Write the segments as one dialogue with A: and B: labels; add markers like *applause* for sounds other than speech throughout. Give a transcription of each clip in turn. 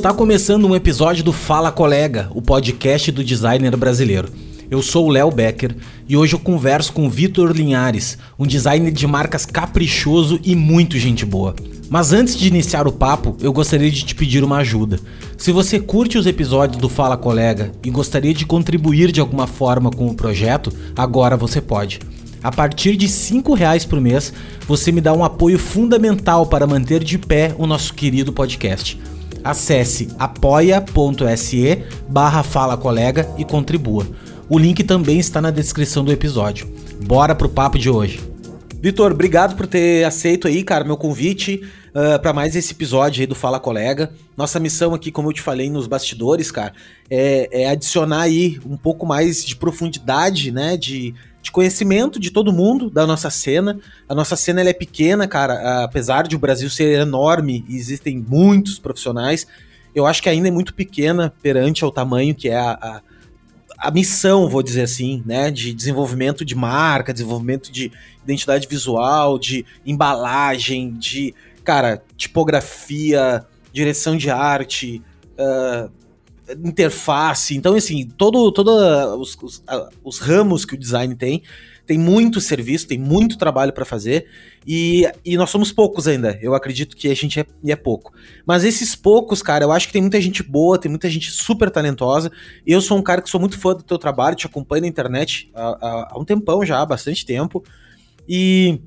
A: Está começando um episódio do Fala Colega, o podcast do designer brasileiro. Eu sou o Léo Becker e hoje eu converso com Vitor Linhares, um designer de marcas caprichoso e muito gente boa. Mas antes de iniciar o papo, eu gostaria de te pedir uma ajuda. Se você curte os episódios do Fala Colega e gostaria de contribuir de alguma forma com o projeto, agora você pode. A partir de R$ reais por mês, você me dá um apoio fundamental para manter de pé o nosso querido podcast. Acesse apoia.se barra Fala Colega e contribua. O link também está na descrição do episódio. Bora pro papo de hoje. Vitor, obrigado por ter aceito aí, cara, meu convite uh, ah, para mais esse episódio aí do Fala Colega. Nossa missão aqui, como eu te falei nos bastidores, cara, é, é adicionar aí um pouco mais de profundidade, né, de, de conhecimento de todo mundo da nossa cena. A nossa cena é pequena, cara, apesar de o Brasil ser enorme e existem muitos profissionais, eu acho que ainda é muito pequena perante ao tamanho que é a, a a missão, vou dizer assim, né, de desenvolvimento de marca, desenvolvimento de identidade visual, de embalagem, de cara, tipografia, direção de arte, uh, interface. Então, assim, todo, todo os, os, os, ramos que o design tem, tem muito serviço, tem muito trabalho para fazer. E, e nós somos poucos ainda. Eu acredito que a gente é, é pouco. Mas esses poucos, cara, eu acho que tem muita gente boa, tem muita gente super talentosa. Eu sou um cara que sou muito fã do teu trabalho, te acompanho na internet há, há, há um tempão já, há bastante tempo. E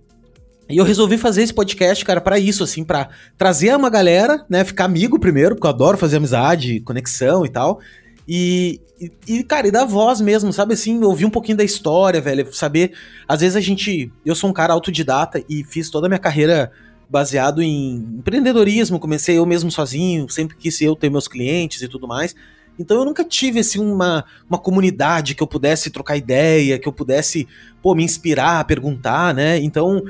A: e eu resolvi fazer esse podcast, cara, para isso, assim, para trazer uma galera, né, ficar amigo primeiro, porque eu adoro fazer amizade, conexão e tal. E, e, cara, e dar voz mesmo, sabe assim, ouvir um pouquinho da história, velho, saber. Às vezes a gente. Eu sou um cara autodidata e fiz toda a minha carreira baseado em empreendedorismo, comecei eu mesmo sozinho, sempre quis eu ter meus clientes e tudo mais. Então eu nunca tive assim uma, uma comunidade que eu pudesse trocar ideia, que eu pudesse, pô, me inspirar, perguntar, né? Então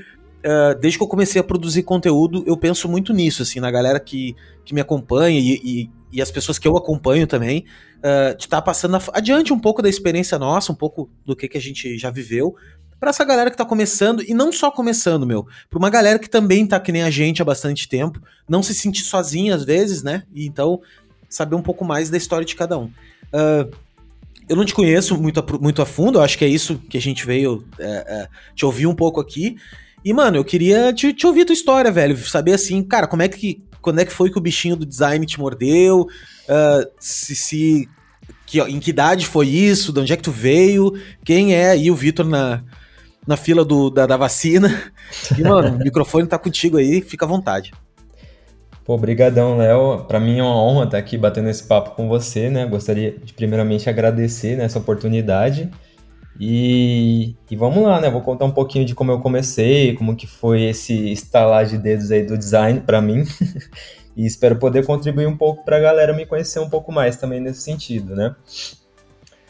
A: uh, desde que eu comecei a produzir conteúdo, eu penso muito nisso, assim, na galera que, que me acompanha e, e, e as pessoas que eu acompanho também, uh, de estar tá passando adiante um pouco da experiência nossa, um pouco do que, que a gente já viveu, para essa galera que tá começando, e não só começando, meu, pra uma galera que também tá que nem a gente há bastante tempo, não se sentir sozinha às vezes, né? E então saber um pouco mais da história de cada um. Uh, eu não te conheço muito a, muito a fundo, acho que é isso que a gente veio é, é, te ouvir um pouco aqui. E, mano, eu queria te, te ouvir tua história, velho. Saber assim, cara, como é que. Quando é que foi que o bichinho do design te mordeu? Uh, se. se que, em que idade foi isso? De onde é que tu veio? Quem é aí o Vitor na, na fila do, da, da vacina? E, mano, o microfone tá contigo aí, fica à vontade.
B: Pô, brigadão, Léo. Para mim é uma honra estar aqui batendo esse papo com você, né? Gostaria de primeiramente agradecer né, oportunidade e, e, vamos lá, né? Vou contar um pouquinho de como eu comecei, como que foi esse estalar de dedos aí do design para mim. *laughs* e espero poder contribuir um pouco para a galera me conhecer um pouco mais também nesse sentido, né?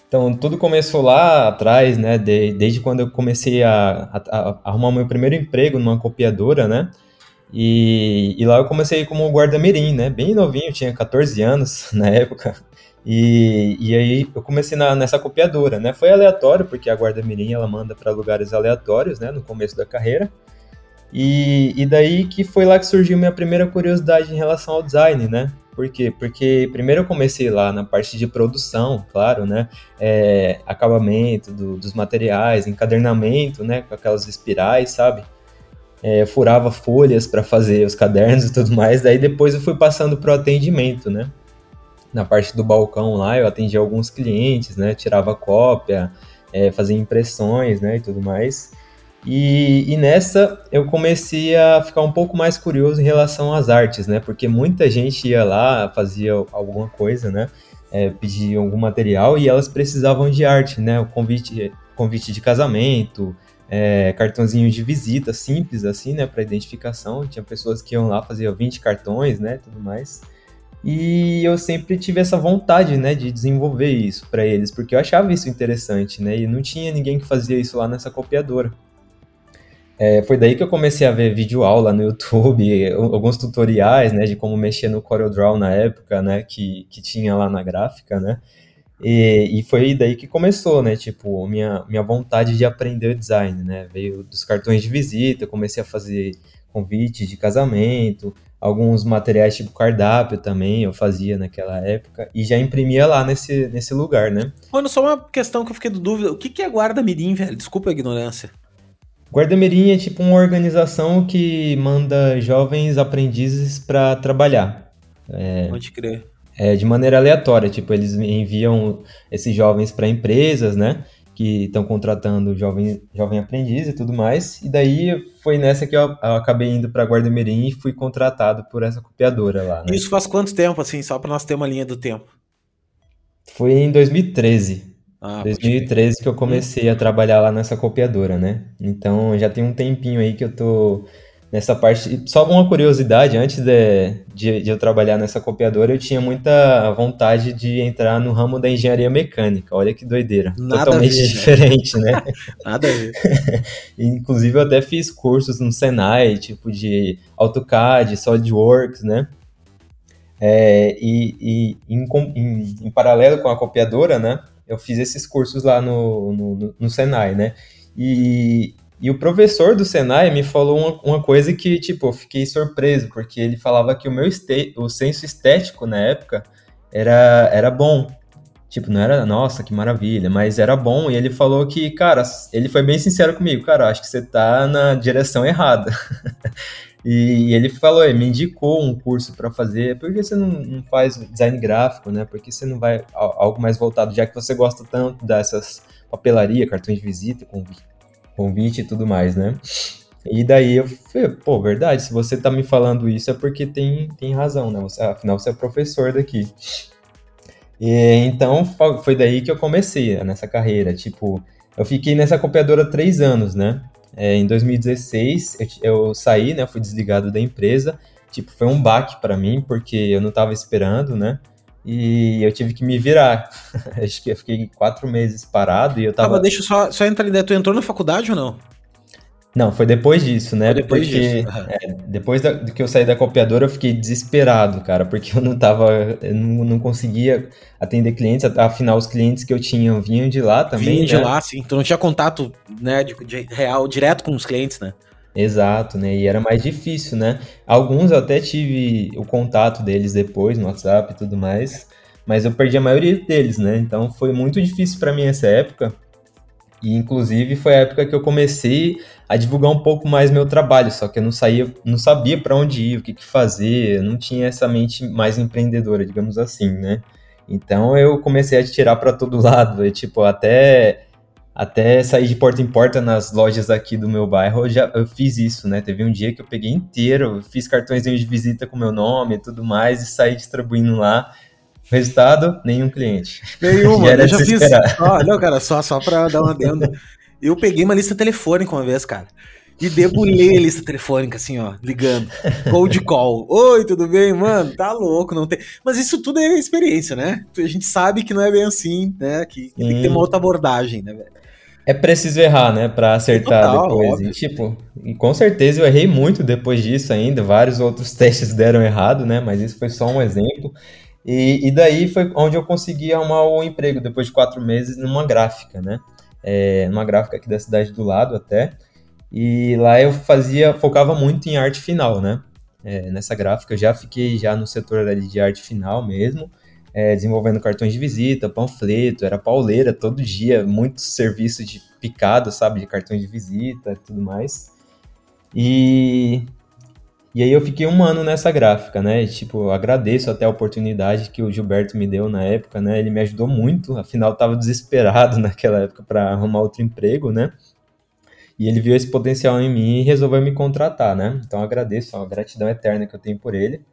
B: Então, tudo começou lá atrás, né? De, desde quando eu comecei a, a, a, arrumar meu primeiro emprego numa copiadora, né? E, e lá eu comecei como guarda-mirim, né? Bem novinho, tinha 14 anos *laughs* na época. E, e aí eu comecei na, nessa copiadora, né? Foi aleatório, porque a Guarda Mirim ela manda para lugares aleatórios, né? No começo da carreira. E, e daí que foi lá que surgiu minha primeira curiosidade em relação ao design, né? Por quê? Porque primeiro eu comecei lá na parte de produção, claro, né? É, acabamento do, dos materiais, encadernamento, né? Com aquelas espirais, sabe? É, furava folhas para fazer os cadernos e tudo mais. Daí depois eu fui passando para o atendimento, né? Na parte do balcão lá, eu atendia alguns clientes, né? Tirava cópia, é, fazia impressões, né? E tudo mais. E, e, nessa eu comecei a ficar um pouco mais curioso em relação às artes, né? Porque muita gente ia lá, fazia alguma coisa, né? É, pedia algum material e elas precisavam de arte, né? O convite, convite de casamento, é, cartãozinho de visita simples assim, né? Para identificação. Tinha pessoas que iam lá, faziam 20 cartões, né? Tudo mais. E eu sempre tive essa vontade, né, de desenvolver isso para eles, porque eu achava isso interessante, né, e não tinha ninguém que fazia isso lá nessa copiadora. É, foi daí que eu comecei a ver vídeo aula no YouTube, *laughs* alguns tutoriais, né, de como mexer no CorelDRAW na época, né, que, que tinha lá na gráfica, né, e, e foi daí que começou, né, tipo, minha, minha vontade de aprender design, né, veio dos cartões de visita, eu comecei a fazer convite de casamento, alguns materiais tipo cardápio também, eu fazia naquela época, e já imprimia lá nesse, nesse lugar, né?
A: Mano, só uma questão que eu fiquei de dúvida, o que, que é Guarda Mirim, velho? Desculpa a ignorância.
B: Guarda Mirim é tipo uma organização que manda jovens aprendizes para trabalhar.
A: É, Pode crer.
B: É, de maneira aleatória, tipo, eles enviam esses jovens para empresas, né? Que estão contratando jovem, jovem aprendiz e tudo mais. E daí foi nessa que eu, eu acabei indo para Guarda Mirim e fui contratado por essa copiadora lá.
A: Né? Isso faz quanto tempo, assim, só para nós ter uma linha do tempo?
B: Foi em 2013. Ah, 2013 que eu comecei a trabalhar lá nessa copiadora, né? Então já tem um tempinho aí que eu tô nessa parte. Só uma curiosidade, antes de, de, de, eu trabalhar nessa copiadora, eu tinha muita vontade de entrar no ramo da engenharia mecânica. Olha que doideira. Nada Totalmente ver, né? diferente, né? *laughs*
A: Nada a ver. *laughs*
B: Inclusive, eu até fiz cursos no Senai, tipo de AutoCAD, SolidWorks, né? É, e, e em, em, em, paralelo com a copiadora, né? Eu fiz esses cursos lá no, no, no Senai, né? E, e o professor do Senai me falou uma, uma, coisa que, tipo, eu fiquei surpreso, porque ele falava que o meu este, o senso estético na época era, era bom. Tipo, não era, nossa, que maravilha, mas era bom. E ele falou que, cara, ele foi bem sincero comigo, cara, acho que você tá na direção errada. *laughs* e ele falou, ele me indicou um curso para fazer, por que você não, não, faz design gráfico, né? Por que você não vai algo mais voltado, já que você gosta tanto dessas papelaria, cartões de visita, convite e tudo mais, né? E daí eu falei, pô, verdade, se você tá me falando isso é porque tem, tem razão, né? Você, afinal, você é professor daqui. E, então foi daí que eu comecei nessa carreira. Tipo, eu fiquei nessa copiadora três anos, né? É, em 2016 eu, eu saí, né? Fui desligado da empresa. Tipo, foi um baque para mim, porque eu não tava esperando, né? E eu tive que me virar. *laughs* Acho que eu fiquei quatro meses parado e eu tava. Ah,
A: deixa eu só, só entrar ali, tu entrou na faculdade ou não?
B: Não, foi depois disso, né? Foi depois porque, disso. É, depois da, que eu saí da copiadora, eu fiquei desesperado, cara, porque eu não tava. Eu não, não conseguia atender clientes, afinal, os clientes que eu tinha vinham de lá também. Vinham
A: de né? lá, sim. Então não tinha contato, né, de, de real, direto com os clientes, né?
B: Exato, né? E era mais difícil, né? Alguns eu até tive o contato deles depois no WhatsApp e tudo mais, mas eu perdi a maioria deles, né? Então foi muito difícil para mim essa época. E inclusive foi a época que eu comecei a divulgar um pouco mais meu trabalho, só que eu não saía, não sabia para onde ir, o que, que fazer, não tinha essa mente mais empreendedora, digamos assim, né? Então eu comecei a tirar para todo *laughs* lado, e, tipo, até até sair de porta em porta nas lojas aqui do meu bairro, eu já eu fiz isso, né? Teve um dia que eu peguei inteiro, fiz cartões de visita com meu nome e tudo mais e saí distribuindo lá. Resultado, nenhum cliente.
A: Nenhum, *laughs* eu já fiz. Ó, não, cara, só, só pra dar uma adendo. Eu peguei uma lista telefônica uma vez, cara. E debulhei a lista telefônica, assim, ó, ligando. Cold call. Oi, tudo bem? Mano, tá louco, não tem. Mas isso tudo é experiência, né? A gente sabe que não é bem assim, né? Que, que tem que ter uma outra abordagem, né, velho?
B: É preciso errar, né, para acertar Total, depois. E, tipo, e com certeza eu errei muito depois disso ainda. Vários outros *laughs* testes deram errado, né? Mas isso foi só um exemplo. E, e daí foi onde eu consegui arrumar o emprego depois de quatro meses numa gráfica, né? É, numa gráfica aqui da cidade do lado até. E lá eu fazia, focava muito em arte final, né? É, nessa gráfica eu já fiquei já no setor de arte final mesmo é, desenvolvendo cartões de visita, panfleto, era pauleira todo dia, muito serviço de picado, sabe, de cartões de visita e tudo mais. E, e aí eu fiquei um ano nessa gráfica, né? E, tipo, agradeço até a oportunidade que o Gilberto me deu na época, né? Ele me ajudou muito, afinal eu tava desesperado *laughs* naquela época para arrumar outro emprego, né? E ele viu esse potencial em mim e resolveu me contratar, né? Então agradeço, é uma gratidão eterna que eu tenho por ele.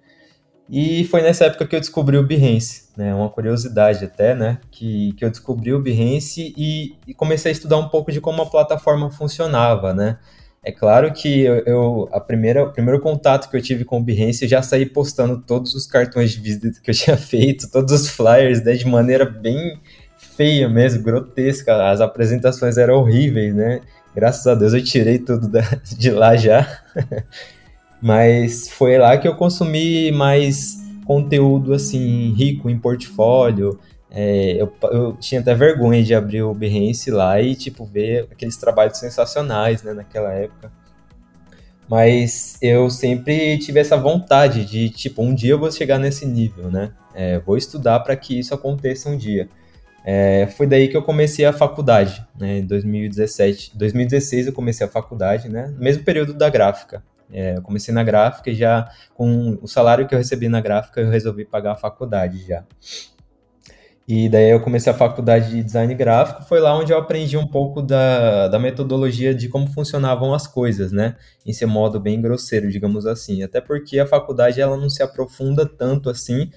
B: E foi nessa época que eu descobri o Behance, né? Uma curiosidade até, né? Que, que eu descobri o Behance e, e comecei a estudar um pouco de como a plataforma funcionava, né? É claro que eu, eu, a primeira, o primeiro contato que eu tive com o Behance, eu já saí postando todos os cartões de visita que eu *laughs* tinha feito, todos os flyers, né, de maneira bem feia mesmo, grotesca. As apresentações eram horríveis, né? Graças a Deus eu tirei tudo da, de lá já. *laughs* Mas foi lá que eu consumi mais conteúdo assim rico em portfólio. É, eu, eu, tinha até vergonha de abrir o Behance lá e tipo ver aqueles trabalhos sensacionais, né, naquela época. Mas eu sempre tive essa vontade de, tipo, um dia eu vou chegar nesse nível, né? É, vou estudar para que isso aconteça um dia. É, foi daí que eu comecei a faculdade, né? Em 2017, 2016 eu comecei a faculdade, né? No mesmo período da gráfica. É, eu comecei na gráfica e já com o salário que eu recebi na gráfica eu resolvi pagar a faculdade já. E daí eu comecei a faculdade de design gráfico, foi lá onde eu aprendi um pouco da, da metodologia de como funcionavam as coisas, né? Em seu modo bem grosseiro, digamos assim. Até porque a faculdade ela não se aprofunda tanto assim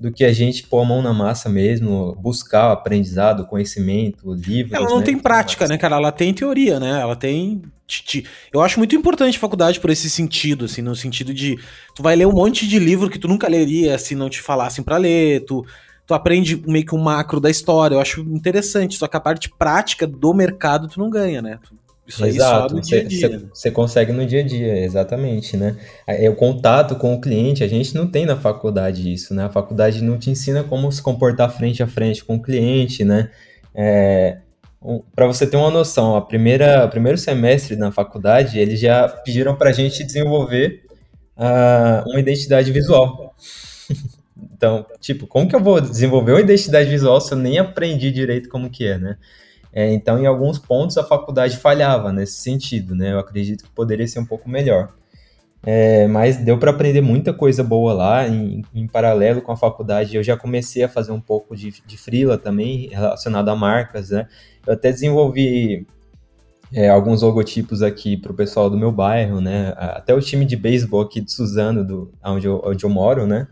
B: do que a gente pôr a mão na massa mesmo, buscar aprendizado, conhecimento, livros.
A: Ela não
B: né?
A: tem prática, né, cara? Ela tem teoria, né? Ela tem. Eu acho muito importante a faculdade por esse sentido, assim, no sentido de tu vai ler um monte de livro que tu nunca leria se não te falassem para ler, tu tu aprende meio que um macro da história. Eu acho interessante, só que a parte prática do mercado tu não ganha, né?
B: Isso aí Exato. no dia a dia. Você consegue no dia a dia, exatamente, né? É o contato com o cliente, a gente não tem na faculdade isso, né? A faculdade não te ensina como se comportar frente a frente com o cliente, né? É, para você ter uma noção, a primeira, o primeiro semestre na faculdade, eles já pediram para a gente desenvolver uh, uma identidade visual. *laughs* Então, tipo, como que eu vou desenvolver uma identidade visual se eu nem aprendi direito como que é, né? É, então, em alguns pontos, a faculdade falhava nesse sentido, né? Eu acredito que poderia ser um pouco melhor. É, mas deu para aprender muita coisa boa lá, em, em, paralelo com a faculdade. Eu já comecei a fazer um pouco de, de freela também, relacionado a marcas, né? Eu até desenvolvi é, alguns logotipos aqui para o pessoal do meu bairro, né? Até o time de beisebol aqui de Suzano, do, onde, eu, onde eu moro, né?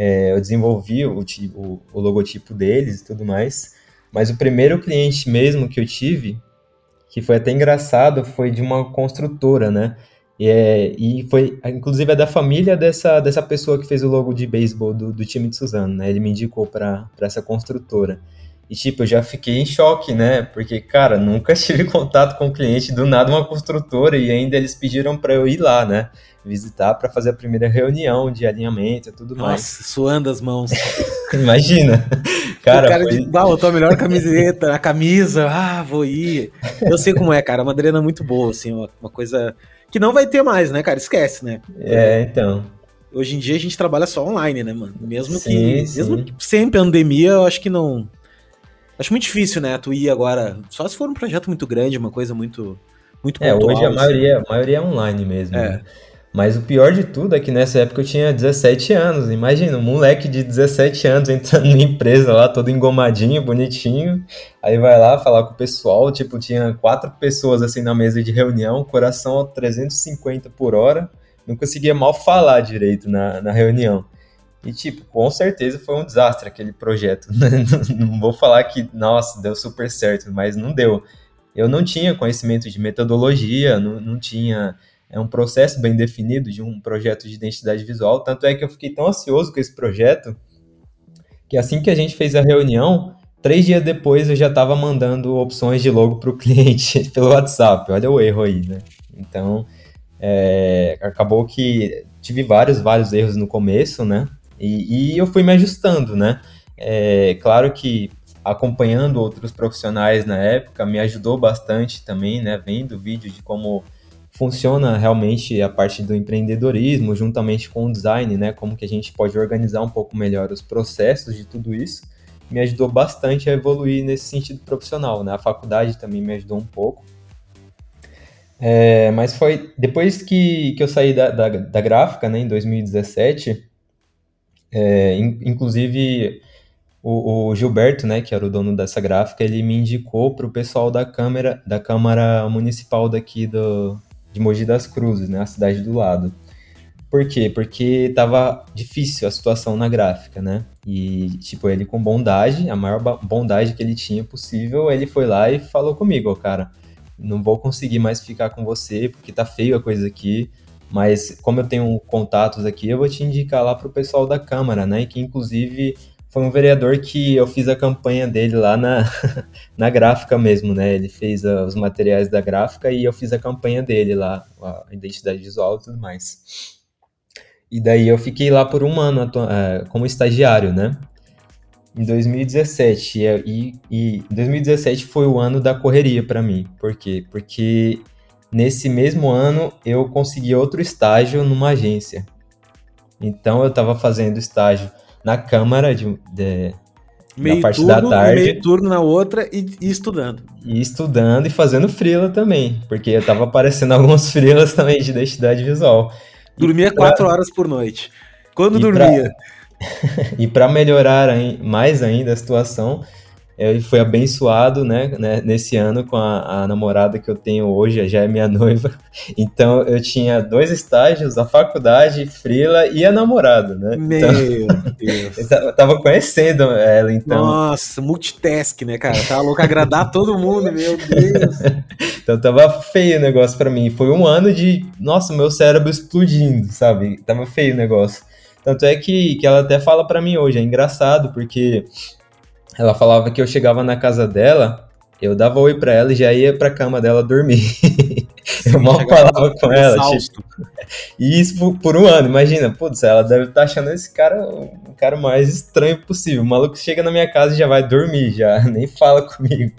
B: é, eu desenvolvi o, o, o, logotipo deles e tudo mais. Mas o primeiro cliente mesmo que eu tive, que foi até engraçado, foi de uma construtora, né? E, é, e foi, inclusive, é da família dessa, dessa pessoa que fez o logo de beisebol do, do time de Suzano, né? Ele me indicou para essa construtora. E, tipo, eu já fiquei em choque, né? Porque, cara, nunca *laughs* tive contato com o cliente, do nada uma construtora, e ainda eles pediram para eu ir lá, né? visitar para fazer a primeira reunião de alinhamento e tudo
A: Nossa,
B: mais.
A: suando as mãos. *laughs*
B: Imagina. *laughs* Cara,
A: o cara foi... de, ah, eu tô a melhor camiseta, a camisa, ah, vou ir. Eu sei como é, cara, a Madalena é muito boa, assim, uma, uma coisa que não vai ter mais, né, cara? Esquece, né?
B: É, então.
A: Hoje em dia a gente trabalha só online, né, mano? Mesmo sim, que sim. mesmo que sem pandemia, eu acho que não Acho muito difícil, né, tu ir agora, só se for um projeto muito grande, uma coisa muito muito
B: É, hoje a assim. maioria, a maioria é online mesmo. É. Né? Mas o pior de tudo é que nessa época eu tinha 17 anos. Imagina, um moleque de 17 anos entrando *laughs* na empresa lá, todo engomadinho, bonitinho. Aí vai lá falar com o pessoal. Tipo, tinha quatro pessoas assim na mesa de reunião, coração a 350 por hora. Não conseguia mal falar direito na, na reunião. E, tipo, com certeza foi um desastre aquele projeto. *laughs* não vou falar que, nossa, deu super certo, mas não deu. Eu não tinha conhecimento de metodologia, não, não tinha é um processo bem definido de um projeto de identidade visual. Tanto é que eu fiquei tão ansioso com esse projeto que assim que a gente fez a reunião, três dias depois eu já estava mandando opções de logo para o *laughs* cliente pelo WhatsApp. Olha o erro aí, né? Então, é, acabou que tive vários, vários erros no começo, né? E, e eu fui me ajustando, né? É, claro que acompanhando outros profissionais na época me ajudou bastante também, né? Vendo vídeo de como funciona realmente a parte do empreendedorismo, juntamente com o design, né? Como que a gente pode organizar um pouco melhor os processos de tudo isso. Me ajudou bastante a evoluir nesse sentido profissional, né? A faculdade também me ajudou um pouco. É, mas foi depois que, que eu saí da, da, da gráfica, né, em 2017, é, in, inclusive o, o, Gilberto, né, que era o dono dessa gráfica, ele me indicou para o pessoal da Câmara, da Câmara Municipal daqui do, de Mogi das Cruzes, né, a cidade do lado. Por quê? Porque tava difícil a situação na gráfica, né? E, tipo, ele com bondade, a maior bondade que ele tinha possível, ele foi lá e falou comigo, ó, cara, não vou conseguir mais ficar com você, porque tá feio a coisa aqui, mas como eu tenho contatos aqui, eu vou te indicar lá pro pessoal da Câmara, né? Que, inclusive, foi um vereador que eu fiz a campanha dele lá na, *laughs* na gráfica mesmo, né? Ele fez uh, os materiais da gráfica e eu fiz a campanha dele lá, a identidade visual e tudo mais. E daí eu fiquei lá por um ano uh, como estagiário, né? Em 2017. E, e 2017 foi o ano da correria para mim. Por quê? Porque nesse mesmo ano eu consegui outro estágio numa agência. Então eu estava fazendo estágio na Câmara de, de
A: meio
B: na parte
A: turno,
B: da tarde.
A: Meio turno na outra e, e, estudando.
B: E estudando e fazendo freela também, porque eu tava aparecendo *laughs* alguns freelas também de identidade visual.
A: Dormia pra... quatro horas por noite. Quando e dormia? *laughs* Pra...
B: e para melhorar mais ainda a situação, eu fui abençoado, né, né, nesse ano com a, a, namorada que eu tenho hoje, já é minha *laughs* noiva. Então eu tinha dois estágios, a faculdade, frila e a namorada, né?
A: Meu
B: então,
A: Deus. *laughs*
B: eu tava conhecendo ela, então.
A: Nossa, multitask, né, cara? Tava louco agradar todo mundo, meu Deus. *laughs*
B: então tava feio o negócio para mim. Foi um ano de, nossa, meu cérebro explodindo, sabe? Tava feio o negócio. Tanto é que, que ela até fala para mim hoje, é engraçado, porque ela falava que eu chegava na casa dela, eu dava oi pra ela e já ia pra cama dela dormir. *laughs* Sim, eu mal falava com ela. Tipo, *laughs* e isso por, por, um ano, imagina, putz, ela deve estar tá achando esse cara o cara mais estranho possível. O maluco chega na minha casa e já vai dormir, já *laughs* nem fala comigo.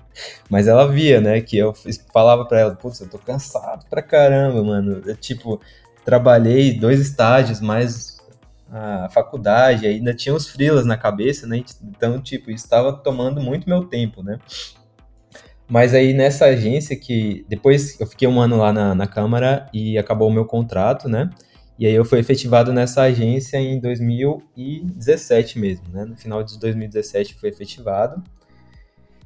B: Mas ela via, né, que eu falava pra ela, putz, eu tô cansado pra caramba, mano. Eu, tipo, trabalhei dois estágios, mais a faculdade, ainda tinha os frilas na cabeça, né? Então, tipo, estava tomando muito meu tempo, né? Mas aí nessa agência que depois eu fiquei um ano lá na, na Câmara e acabou o meu contrato, né? E aí eu fui efetivado nessa agência em 2017 mesmo, né? No final de 2017 fui efetivado.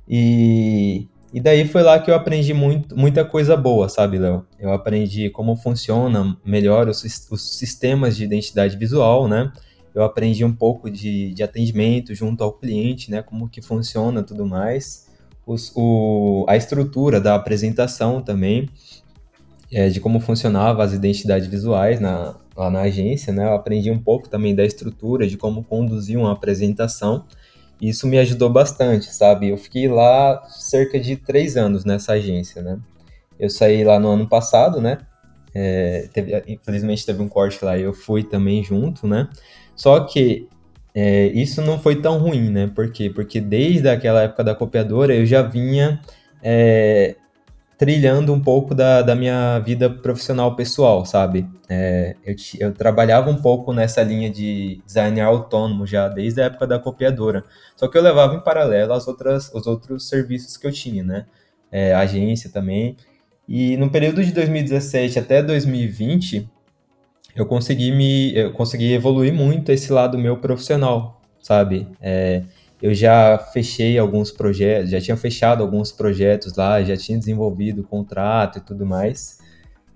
B: E e daí foi lá que eu aprendi muito, muita coisa boa, sabe, Léo? Eu aprendi como funciona melhor os, os, sistemas de identidade visual, né? Eu aprendi um pouco de, de atendimento junto ao cliente, né? Como que funciona tudo mais. Os, o, a estrutura da apresentação também, é, de como funcionava as identidades visuais na, lá na agência, né? Eu aprendi um pouco também da estrutura, de como conduzir uma apresentação isso me ajudou bastante, sabe? Eu fiquei lá cerca de três anos nessa agência, né? Eu saí lá no ano passado, né? É, teve, infelizmente teve um corte lá e eu fui também junto, né? Só que é, isso não foi tão ruim, né? Por quê? Porque desde aquela época da copiadora eu já vinha é, trilhando um pouco da, da minha vida profissional pessoal, sabe? É, eu, eu trabalhava um pouco nessa linha de design autônomo já desde a época da copiadora, só que eu levava em paralelo as outras, os outros serviços que eu tinha, né? É, agência também. E no período de 2017 até 2020, eu consegui me, eu consegui evoluir muito esse lado meu profissional, sabe? É, eu já fechei alguns projetos, já tinha fechado alguns projetos lá, já tinha desenvolvido contrato e tudo mais.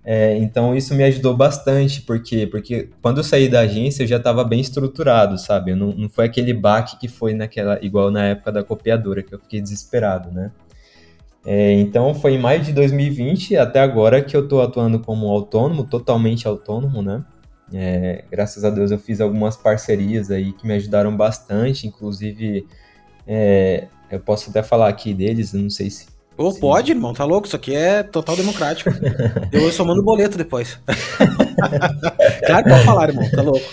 B: É, então isso me ajudou bastante, porque porque quando eu saí da agência eu já estava bem estruturado, sabe? Não, não foi aquele baque que foi naquela igual na época da copiadora que eu fiquei desesperado, né? É, então foi em maio de 2020 até agora que eu estou atuando como autônomo, totalmente autônomo, né? É, graças a Deus eu fiz algumas parcerias aí que me ajudaram bastante, inclusive é, eu posso até falar aqui deles, não sei se.
A: Se... pode, irmão, tá louco? Isso aqui é total democrático. *laughs* eu só mando boleto depois. *laughs* claro que pode falar, irmão, tá louco.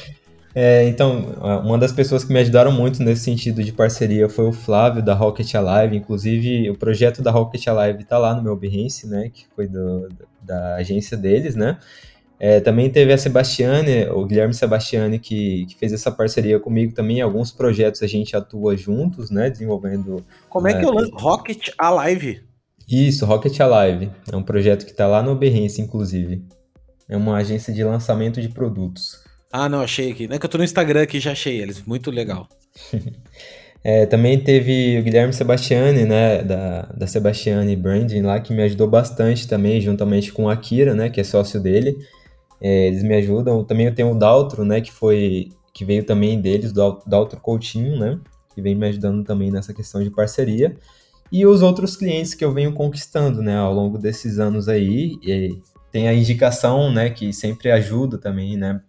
B: É, então, uma das pessoas que me ajudaram muito nesse sentido de parceria foi o Flávio, da Rocket Alive. Inclusive, o projeto da Rocket Alive tá lá no meu Behance, né? Que foi do, da agência deles, né? É, também teve a Sebastiane, o Guilherme Sebastiani, que, que, fez essa parceria comigo também. Alguns projetos a gente atua juntos, né? Desenvolvendo.
A: Como é que é o lance? Rocket Alive?
B: Isso, Rocket Alive. É um projeto que está lá no Behance, inclusive. É uma agência de lançamento de produtos.
A: Ah, não, achei aqui. Não é que eu tô no Instagram aqui já achei eles. Muito legal. *laughs*
B: é, também teve o Guilherme Sebastiani, né? Da, da Sebastiani Branding lá, que me ajudou bastante também, juntamente com o Akira, né? Que é sócio dele. É, eles me ajudam. Também eu tenho o Daltro, né, que foi que veio também deles, do Daltro Coutinho, né, que vem me ajudando também nessa questão de parceria. E os outros clientes que eu venho conquistando, né, ao longo desses anos aí. tem a indicação, né, que sempre ajuda também, né.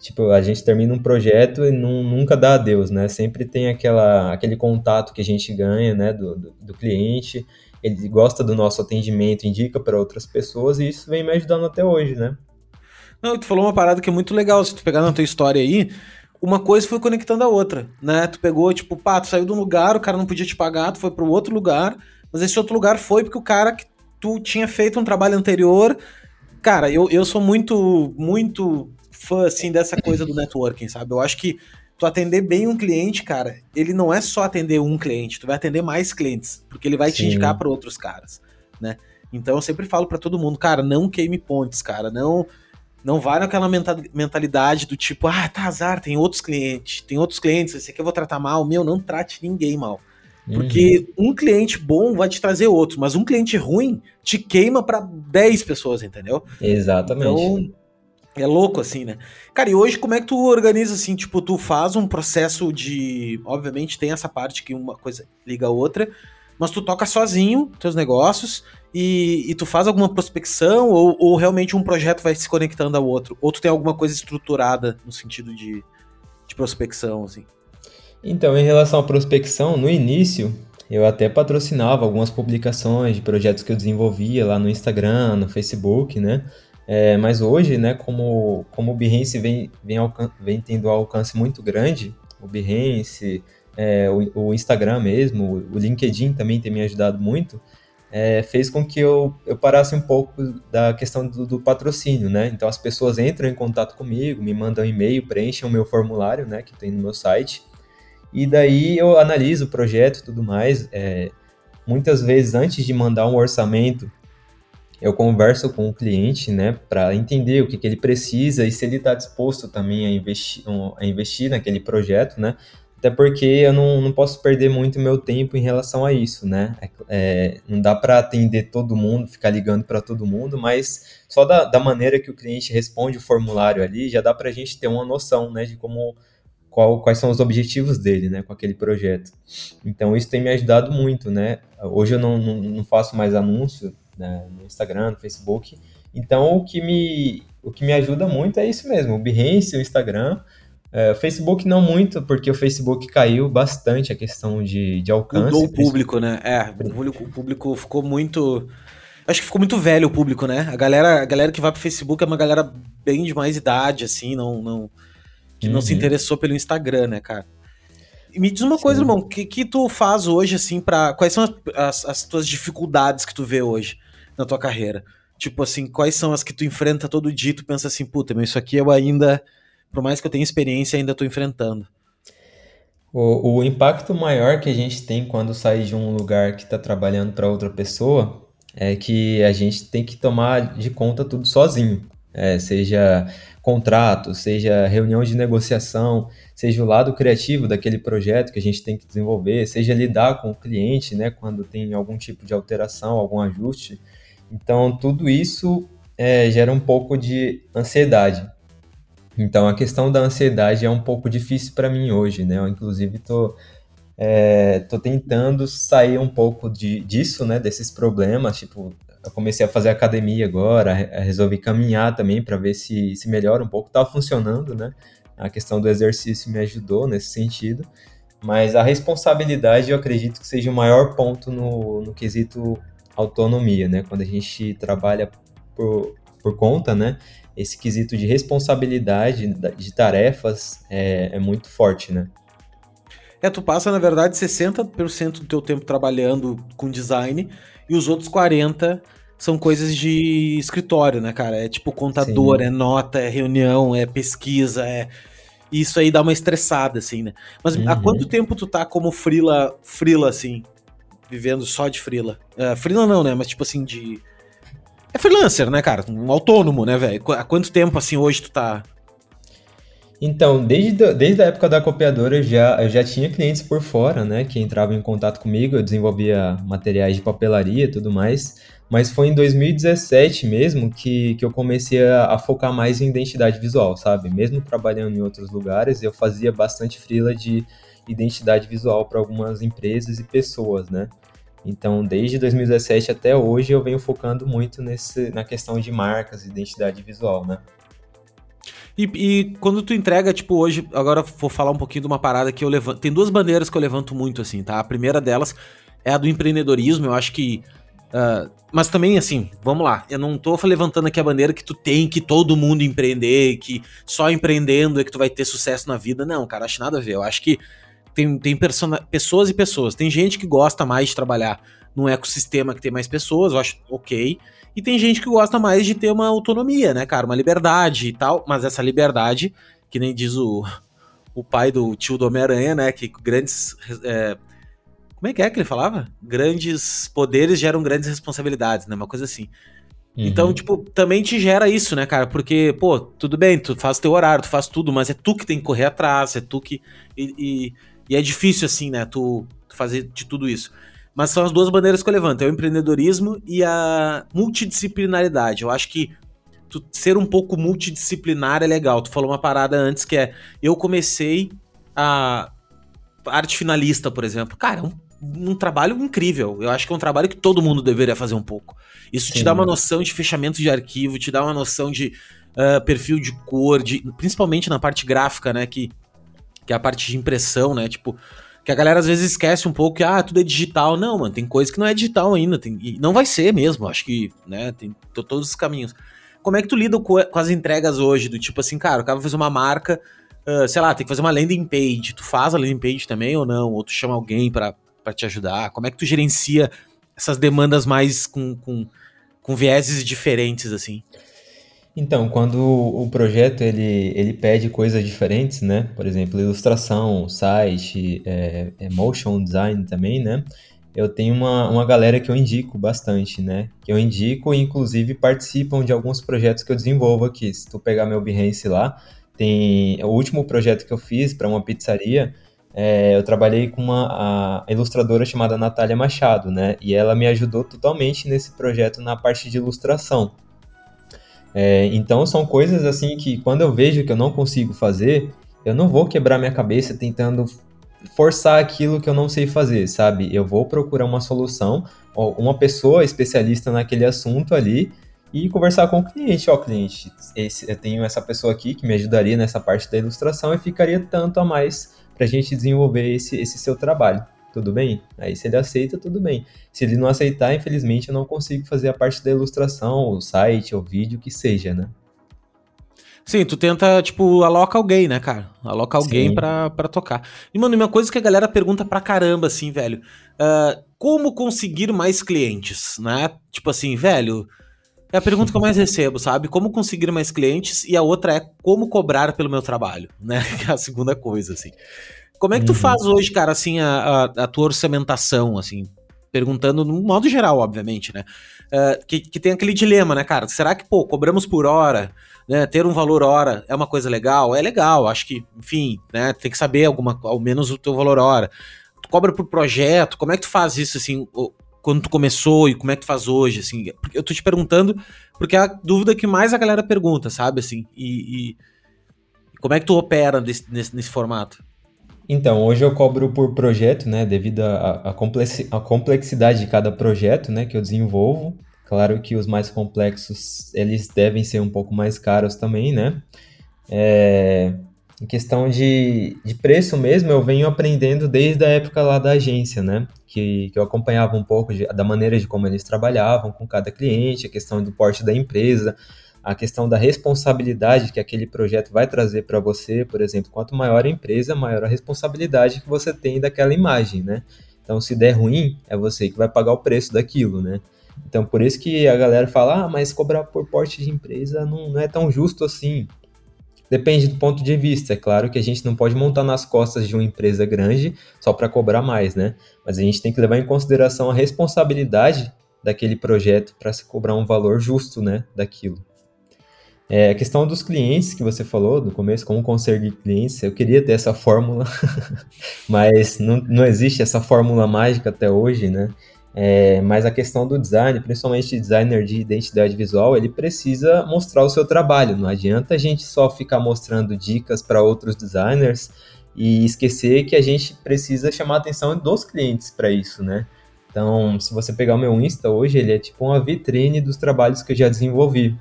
B: Tipo, a gente termina um projeto e não, nunca dá adeus, né? Sempre tem aquela, aquele contato que a gente ganha, né, do, do, do cliente. Ele gosta do nosso atendimento, indica para outras pessoas e isso vem me ajudando até hoje, né?
A: Não, tu falou uma parada que é muito legal. Se tu pegar na tua história aí, uma coisa foi conectando a outra, né? Tu pegou, tipo, pá, tu saiu de um lugar, o cara não podia te pagar, tu foi para outro lugar, mas esse outro lugar foi porque o cara tu tinha feito um trabalho anterior. Cara, eu, eu sou muito, muito fã, assim, dessa coisa do networking, sabe? Eu acho que tu atender bem um cliente, cara, ele não é só atender um cliente, tu vai atender mais clientes, porque ele vai Sim. te indicar para outros caras, né? Então eu sempre falo para todo mundo, cara, não queime pontes, cara, não não vai naquela mentalidade do tipo, ah, tá azar, tem outros clientes, tem outros clientes, esse aqui eu vou tratar mal, meu, não trate ninguém mal. Porque uhum. um cliente bom vai te trazer outro, mas um cliente ruim te queima para 10 pessoas, entendeu?
B: Exatamente. Então,
A: é louco assim, né? Cara, e hoje como é que tu organiza assim? Tipo, tu faz um processo de. Obviamente tem essa parte que uma coisa liga a outra, mas tu toca sozinho teus negócios e, e tu faz alguma prospecção ou, ou, realmente um projeto vai se conectando ao outro? Ou tu tem alguma coisa estruturada no sentido de, de prospecção, assim?
B: Então, em relação à prospecção, no início eu até patrocinava algumas publicações de projetos que eu desenvolvia lá no Instagram, no Facebook, né? É, mas hoje, né, como, como o Behance vem, vem, vem tendo um alcance muito grande, o Behance, é, o, o, Instagram mesmo, o LinkedIn também tem me ajudado muito, é, fez com que eu, eu parasse um pouco da questão do, do, patrocínio, né? Então as pessoas entram em contato comigo, me mandam e-mail, preenchem o meu formulário, né, que tem no meu site, e daí eu analiso o projeto e tudo mais. É, muitas vezes, antes de mandar um orçamento, eu converso com o cliente, né, para entender o que, que ele precisa e se ele está disposto também a investir, a investir naquele projeto, né, até porque eu não, não posso perder muito meu tempo em relação a isso, né, é, é não dá para atender todo mundo, ficar ligando para todo mundo, mas só da, da maneira que o cliente responde o formulário ali, já dá para a gente ter uma noção, né, de como qual, quais são os objetivos dele, né, com aquele projeto. Então isso tem me ajudado muito, né. Hoje eu não, não, não faço mais anúncio né, no Instagram, no Facebook. Então, o que me, o que me ajuda muito é isso mesmo, o Behance, o Instagram. É, o Facebook não muito, porque o Facebook caiu bastante a questão de, de alcance.
A: Mudou o público, né? É, o público, o público ficou muito... Acho que ficou muito velho o público, né? A galera, a galera que vai pro Facebook é uma galera bem de mais idade, assim, não... não que uhum. não se uhum. interessou pelo Instagram, né, cara? E me diz uma Sim. coisa, irmão, o que, que tu faz hoje, assim, para Quais são as, as, as, tuas dificuldades que tu vê hoje na tua carreira? Tipo assim, quais são as que tu enfrenta todo dia e tu pensa assim, puta, mas isso aqui eu ainda, por mais que eu tenha experiência, ainda tô enfrentando.
B: O, o impacto maior que a gente tem quando sai de um lugar que está trabalhando para outra pessoa é que a gente tem que tomar de conta tudo sozinho. É, seja contrato, seja reunião de negociação, seja o lado criativo daquele projeto que a gente tem que desenvolver, seja lidar com o cliente, né, quando tem algum tipo de alteração, algum ajuste. Então, tudo isso é, gera um pouco de ansiedade. Então, a questão da ansiedade é um pouco difícil para mim hoje, né? Eu, inclusive, tô, é, tô tentando sair um pouco de, disso, né? Desses problemas, tipo, eu comecei a fazer academia agora, resolvi caminhar também para ver se, se melhora um pouco. Estava funcionando, né? A questão do exercício me ajudou nesse sentido. Mas a responsabilidade eu acredito que seja o maior ponto no, no quesito autonomia, né? Quando a gente trabalha por, por conta, né? Esse quesito de responsabilidade de tarefas é, é muito forte, né?
A: É, tu passa, na verdade, 60% do teu tempo trabalhando com design e os outros 40 são coisas de escritório, né, cara? É tipo contador, Sim. é nota, é reunião, é pesquisa, é. Isso aí dá uma estressada, assim, né? Mas uhum. há quanto tempo tu tá como frila, frila assim, vivendo só de frila? Uh, frila não, né? Mas tipo assim, de. É freelancer, né, cara? Um autônomo, né, velho? Há quanto tempo, assim, hoje tu tá
B: então, desde, desde a época da copiadora eu já, eu já tinha clientes por fora, né, que entravam em contato comigo, eu desenvolvia materiais de papelaria e tudo mais, mas foi em 2017 mesmo que, que eu comecei a, a, focar mais em identidade visual, sabe? Mesmo trabalhando em outros lugares, eu fazia bastante frila de identidade visual para algumas empresas e pessoas, né? Então, desde 2017 até hoje, eu venho focando muito nesse, na questão de marcas, identidade visual, né?
A: E, e, quando tu entrega, tipo, hoje, agora vou falar um pouquinho de uma parada que eu levanto. Tem duas bandeiras que eu levanto muito, assim, tá? A primeira delas é a do empreendedorismo. Eu acho que. Uh, mas também, assim, vamos lá. Eu não tô levantando aqui a bandeira que tu tem que todo mundo empreender, que só empreendendo é que tu vai ter sucesso na vida. Não, cara, acho nada a ver. Eu acho que tem, tem pessoas e pessoas. Tem gente que gosta mais de trabalhar num ecossistema que tem mais pessoas, eu acho ok. E tem gente que gosta mais de ter uma autonomia, né, cara? Uma liberdade e tal. Mas essa liberdade, que nem diz o, o pai do tio do Homem-Aranha, né? Que grandes. É, como é que é que ele falava? Grandes poderes geram grandes responsabilidades, né? Uma coisa assim. Uhum. Então, tipo, também te gera isso, né, cara? Porque, pô, tudo bem, tu faz teu horário, tu faz tudo, mas é tu que tem que correr atrás, é tu que. E, e, e é difícil, assim, né, tu, tu fazer de tudo isso. Mas são as duas bandeiras que eu levanto: é o empreendedorismo e a multidisciplinaridade. Eu acho que tu ser um pouco multidisciplinar é legal. Tu falou uma parada antes que é: eu comecei a arte finalista, por exemplo. Cara, é um, um trabalho incrível. Eu acho que é um trabalho que todo mundo deveria fazer um pouco. Isso Sim. te dá uma noção de fechamento de arquivo, te dá uma noção de uh, perfil de cor, de, principalmente na parte gráfica, né? Que, que é a parte de impressão, né? Tipo, que a galera às vezes esquece um pouco que, ah, tudo é digital. Não, mano, tem coisa que não é digital ainda. Tem, e não vai ser mesmo. Acho que, né, tem todos os caminhos. Como é que tu lida com, com as entregas hoje? Do tipo assim, cara, o cara vai fazer uma marca, uh, sei lá, tem que fazer uma landing page. Tu faz a landing page também ou não? Ou tu chama alguém para te ajudar? Como é que tu gerencia essas demandas mais com, com, com vieses diferentes, assim?
B: Então, quando o projeto ele, ele pede coisas diferentes, né? Por exemplo, ilustração, site, é, é motion design também, né? Eu tenho uma, uma galera que eu indico bastante, né? Que eu indico e inclusive participam de alguns projetos que eu desenvolvo aqui. Se tu pegar meu Behance lá, tem o último projeto que eu fiz para uma pizzaria, é, eu trabalhei com uma ilustradora chamada Natália Machado, né? E ela me ajudou totalmente nesse projeto na parte de ilustração. É, então são coisas assim que quando eu vejo que eu não consigo fazer, eu não vou quebrar minha cabeça tentando forçar aquilo que eu não sei fazer, sabe? Eu vou procurar uma solução, uma pessoa especialista naquele assunto ali e conversar com o cliente. Ó, cliente, esse, eu tenho essa pessoa aqui que me ajudaria nessa parte da ilustração e ficaria tanto a mais para a gente desenvolver esse, esse seu trabalho tudo bem? Aí se ele aceita, tudo bem. Se ele não aceitar, infelizmente eu não consigo fazer a parte da ilustração, o site, o vídeo, que seja, né?
A: Sim, tu tenta, tipo, aloca alguém, né, cara? Aloca alguém pra, pra tocar. E, mano, uma coisa que a galera pergunta pra caramba, assim, velho. Uh, como conseguir mais clientes, né? Tipo assim, velho, é a pergunta que eu mais recebo, sabe? Como conseguir mais clientes? E a outra é como cobrar pelo meu trabalho, né? *laughs* Que é a segunda coisa, assim. Como é que tu uhum. faz hoje, cara, assim, a, a, a, tua orçamentação, assim, perguntando no modo geral, obviamente, né? Uh, que, que tem aquele dilema, né, cara? Será que, pô, cobramos por hora, né? Ter um valor hora é uma coisa legal? É legal, acho que, enfim, né? Tem que saber alguma, ao menos o teu valor hora. Tu cobra por projeto, como é que tu faz isso, assim, quando tu começou e como é que tu faz hoje, assim? Eu tô te perguntando porque é a dúvida que mais a galera pergunta, sabe, assim, e, e como é que tu opera nesse, nesse, nesse formato?
B: Então, hoje eu cobro por projeto, né, devido à complexidade de cada projeto, né, que eu desenvolvo. Claro que os mais complexos, eles devem ser um pouco mais caros também, né. É, em questão de, de preço mesmo, eu venho aprendendo desde a época lá da agência, né, que, que eu acompanhava um pouco de, da maneira de como eles trabalhavam com cada cliente, a questão do porte da empresa, a questão da responsabilidade que aquele projeto vai trazer para você, por exemplo, quanto maior a empresa, maior a responsabilidade que você tem daquela imagem, né? Então, se der ruim, é você que vai pagar o preço daquilo, né? Então, por isso que a galera fala, ah, mas cobrar por porte de empresa não, não é tão justo assim. Depende do ponto de vista. É claro que a gente não pode montar nas costas de uma empresa grande só para cobrar mais, né? Mas a gente tem que levar em consideração a responsabilidade daquele projeto para se cobrar um valor justo, né, daquilo. É, a questão dos clientes que você falou no começo, como conseguir clientes, eu queria ter essa fórmula, *laughs* mas não, não existe essa fórmula mágica até hoje, né? É, mas a questão do design, principalmente designer de identidade visual, ele precisa mostrar o seu trabalho. Não adianta a gente só ficar mostrando dicas para outros designers e esquecer que a gente precisa chamar a atenção dos clientes para isso, né? Então, se você pegar o meu Insta hoje, ele é tipo uma vitrine dos trabalhos que eu já desenvolvi.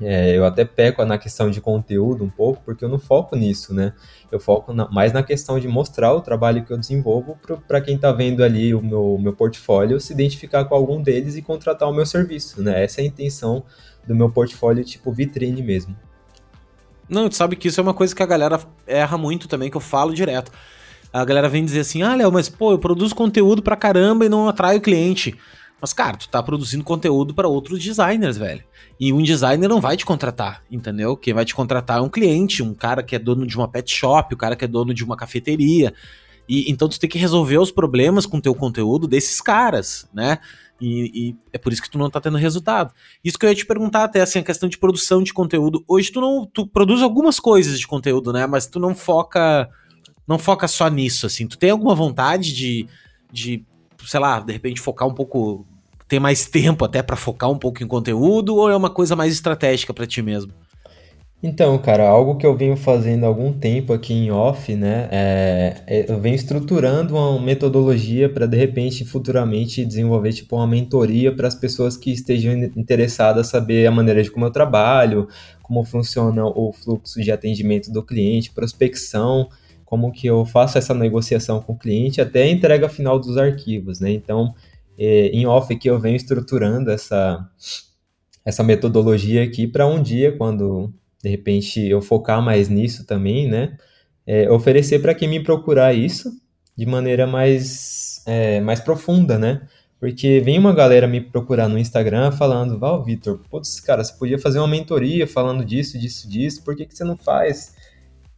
B: É, eu até peco na questão de conteúdo um pouco, porque eu não foco nisso, né? Eu foco na, mais na questão de mostrar o trabalho que eu desenvolvo para quem está vendo ali o meu, meu portfólio se identificar com algum deles e contratar o meu serviço, né? Essa é a intenção do meu portfólio tipo vitrine mesmo.
A: Não, tu sabe que isso é uma coisa que a galera erra muito também, que eu falo direto. a galera vem dizer assim: ah, Léo, mas pô, eu produzo conteúdo pra caramba e não atraio cliente. Mas, cara, tu tá produzindo conteúdo para outros designers, velho. E um designer não vai te contratar, entendeu? Quem vai te contratar é um cliente, um cara que é dono de uma pet shop, o cara que é dono de uma cafeteria. E então tu tem que resolver os problemas com o teu conteúdo desses caras, né? E, e, é por isso que tu não tá tendo resultado. Isso que eu ia te perguntar até, assim, a questão de produção de conteúdo. Hoje tu não. Tu produz algumas coisas de conteúdo, né? Mas tu não foca. Não foca só nisso, assim. Tu tem alguma vontade de. de sei lá, de repente focar um pouco. Ter mais tempo até para focar um pouco em conteúdo, ou é uma coisa mais estratégica para ti mesmo?
B: Então, cara, algo que eu venho fazendo há algum tempo aqui em off, né? É, é eu venho estruturando uma metodologia para de repente futuramente desenvolver tipo uma mentoria para as pessoas que estejam interessadas a saber a maneira de como eu trabalho, como funciona o fluxo de atendimento do cliente, prospecção, como que eu faço essa negociação com o cliente até a entrega final dos arquivos, né? Então, é, em off aqui eu venho estruturando essa essa metodologia aqui para um dia quando de repente eu focar mais nisso também, né? É, oferecer para quem me procurar isso de maneira mais, é, mais profunda, né? Porque vem uma galera me procurar no Instagram falando, Val, Vitor, putz, cara, você podia fazer uma mentoria falando disso, disso, disso, por que, que você não faz?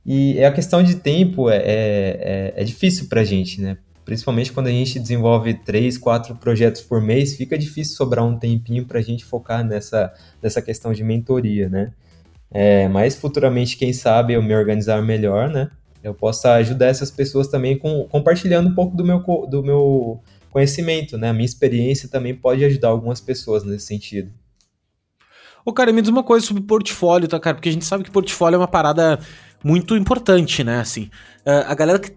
B: E é a questão de tempo é, é, é, é difícil pra gente, né? Principalmente quando a gente desenvolve três, quatro projetos por mês, fica difícil sobrar um tempinho para a gente focar nessa, nessa questão de mentoria, né? É, mas futuramente, quem sabe, eu me organizar melhor, né? Eu possa ajudar essas pessoas também com, compartilhando um pouco do meu, do meu conhecimento, né? A minha experiência também pode ajudar algumas pessoas nesse sentido.
A: Ô, cara, me diz uma coisa sobre portfólio, tá, cara? Porque a gente sabe que portfólio é uma parada muito importante, né? Assim, uh, a galera que.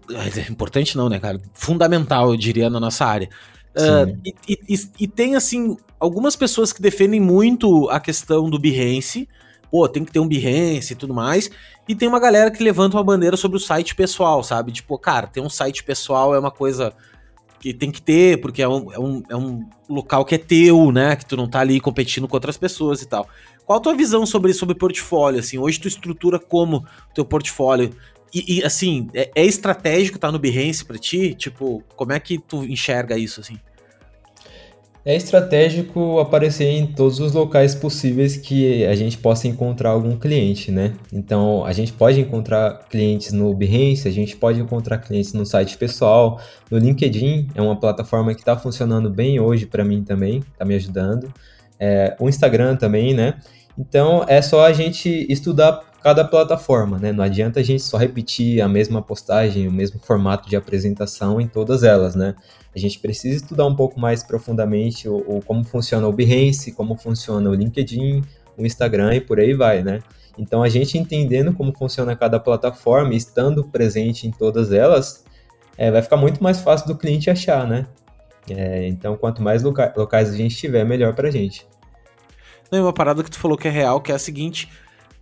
A: Importante não, né, cara? Fundamental, eu diria, na nossa área. Uh, e, e, e, tem, assim, algumas pessoas que defendem muito a questão do Behance, pô, tem que ter um Behance e tudo mais. E tem uma galera que levanta uma bandeira sobre o site pessoal, sabe? Tipo, cara, ter um site pessoal é uma coisa que tem que ter, porque é um, é um, é um local que é teu, né? Que tu não tá ali competindo com outras pessoas e tal. Qual a tua visão sobre, sobre portfólio, assim? Hoje tu estrutura como o teu portfólio? E, e assim, é, é estratégico estar tá no Behance pra ti? Tipo, como é que tu enxerga isso, assim?
B: É estratégico aparecer em todos os locais possíveis que a gente possa encontrar algum cliente, né? Então, a gente pode encontrar clientes no Behance, a gente pode encontrar clientes no site pessoal, no LinkedIn, é uma plataforma que está funcionando bem hoje para mim também, está me ajudando. É, o Instagram também, né? Então, é só a gente estudar cada plataforma, né? Não adianta a gente só repetir a mesma postagem, o mesmo formato de apresentação em todas elas, né? A gente precisa estudar um pouco mais profundamente o, o, como funciona o Behance, como funciona o LinkedIn, o Instagram e por aí vai, né? Então a gente entendendo como funciona cada plataforma, estando presente em todas elas, é, vai ficar muito mais fácil do cliente achar, né? É, então quanto mais loca locais a gente tiver, melhor pra gente.
A: Uma parada que tu falou que é real, que é a seguinte.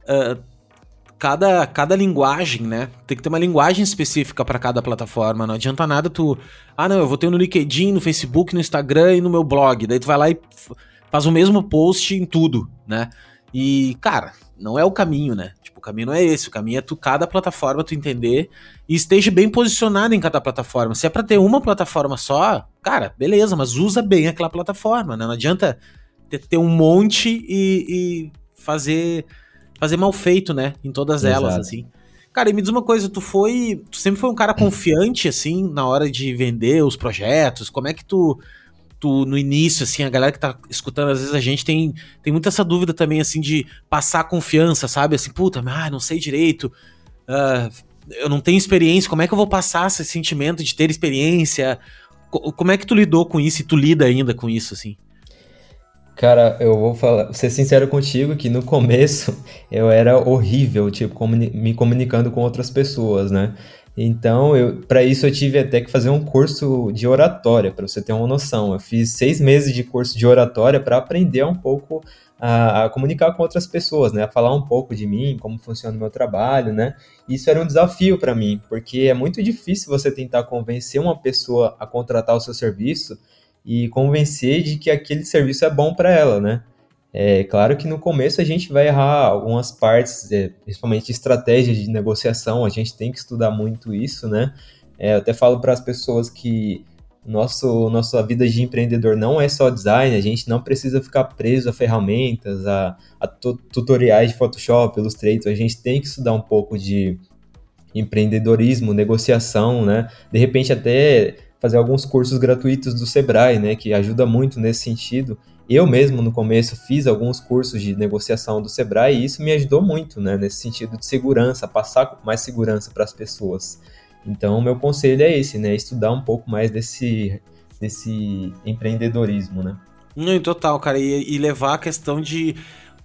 A: Uh, cada, cada linguagem, né? Tem que ter uma linguagem específica para cada plataforma. Não adianta nada tu. Ah, não, eu vou ter no LinkedIn, no Facebook, no Instagram e no meu blog. Daí tu vai lá e faz o mesmo post em tudo, né? E, cara, não é o caminho, né? Tipo, o caminho não é esse. O caminho é tu, cada plataforma, tu entender e esteja bem posicionado em cada plataforma. Se é pra ter uma plataforma só, cara, beleza, mas usa bem aquela plataforma, né? Não adianta ter, ter um monte e, e fazer fazer mal feito, né? Em todas Exato. elas, assim. Cara, e me diz uma coisa, tu foi. Tu sempre foi um cara confiante, assim, na hora de vender os projetos? Como é que tu. Tu, no início, assim, a galera que tá escutando, às vezes a gente tem, tem muita essa dúvida também, assim, de passar confiança, sabe? Assim, puta, ah, não sei direito, uh, eu não tenho experiência, como é que eu vou passar esse sentimento de ter experiência? Como é que tu lidou com isso e tu lida ainda com isso, assim?
B: Cara, eu vou falar, ser sincero contigo que no começo *laughs* eu era horrível, tipo, comuni me comunicando com outras pessoas, né? Então, para isso eu tive até que fazer um curso de oratória, para você ter uma noção. Eu fiz seis meses de curso de oratória para aprender um pouco a, a, comunicar com outras pessoas, né? A falar um pouco de mim, como funciona o meu trabalho, né? Isso era um desafio para mim, porque é muito difícil você tentar convencer uma pessoa a contratar o seu serviço e convencer de que aquele serviço é bom para ela, né? É claro que no começo a gente vai errar algumas partes, é, principalmente estratégias de negociação, a gente tem que estudar muito isso, né? É, eu até falo para as pessoas que nosso, nossa vida de empreendedor não é só design, a gente não precisa ficar preso a ferramentas, a, a tutoriais de Photoshop, Illustrator, a gente tem que estudar um pouco de empreendedorismo, negociação, né? De repente até fazer alguns cursos gratuitos do Sebrae, né, que ajuda muito nesse sentido. Eu mesmo no começo fiz alguns cursos de negociação do Sebrae e isso me ajudou muito, né, nesse sentido de segurança, passar mais segurança para as pessoas. Então, meu conselho é esse, né? Estudar um pouco mais desse, desse empreendedorismo, né?
A: Não, total, cara. E, e levar a questão de,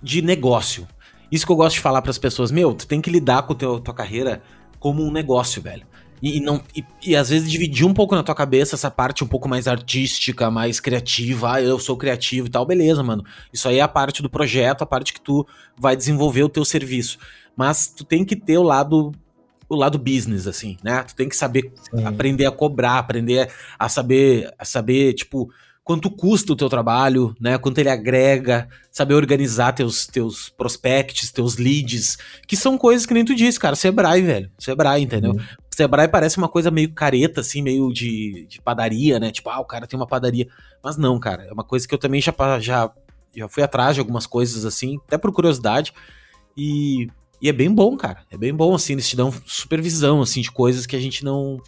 A: de negócio. Isso que eu gosto de falar para as pessoas. Meu, tu tem que lidar com a tua carreira como um negócio, velho. E, não e, e, às vezes dividir um pouco na tua cabeça essa parte um pouco mais artística, mais criativa. Ah, eu sou criativo e tal, beleza, mano. Isso aí é a parte do projeto, a parte que tu vai desenvolver o teu serviço. Mas tu tem que ter o lado o lado business, assim, né? Tu tem que saber Sim. aprender a cobrar, aprender a saber, a saber, tipo, quanto custa o teu trabalho, né? Quanto ele agrega, saber organizar teus, teus prospects, teus leads, que são coisas que nem tu disse, cara. Sebrae, velho. Sebrae, entendeu? Uhum. Sebrae parece uma coisa meio careta, assim, meio de, de padaria, né? Tipo, ah, o cara tem uma padaria. Mas não, cara. É uma coisa que eu também já, já, já fui atrás de algumas coisas, assim, até por curiosidade. E e é bem bom, cara. É bem bom, assim, eles te dão supervisão, assim, de coisas que a gente não,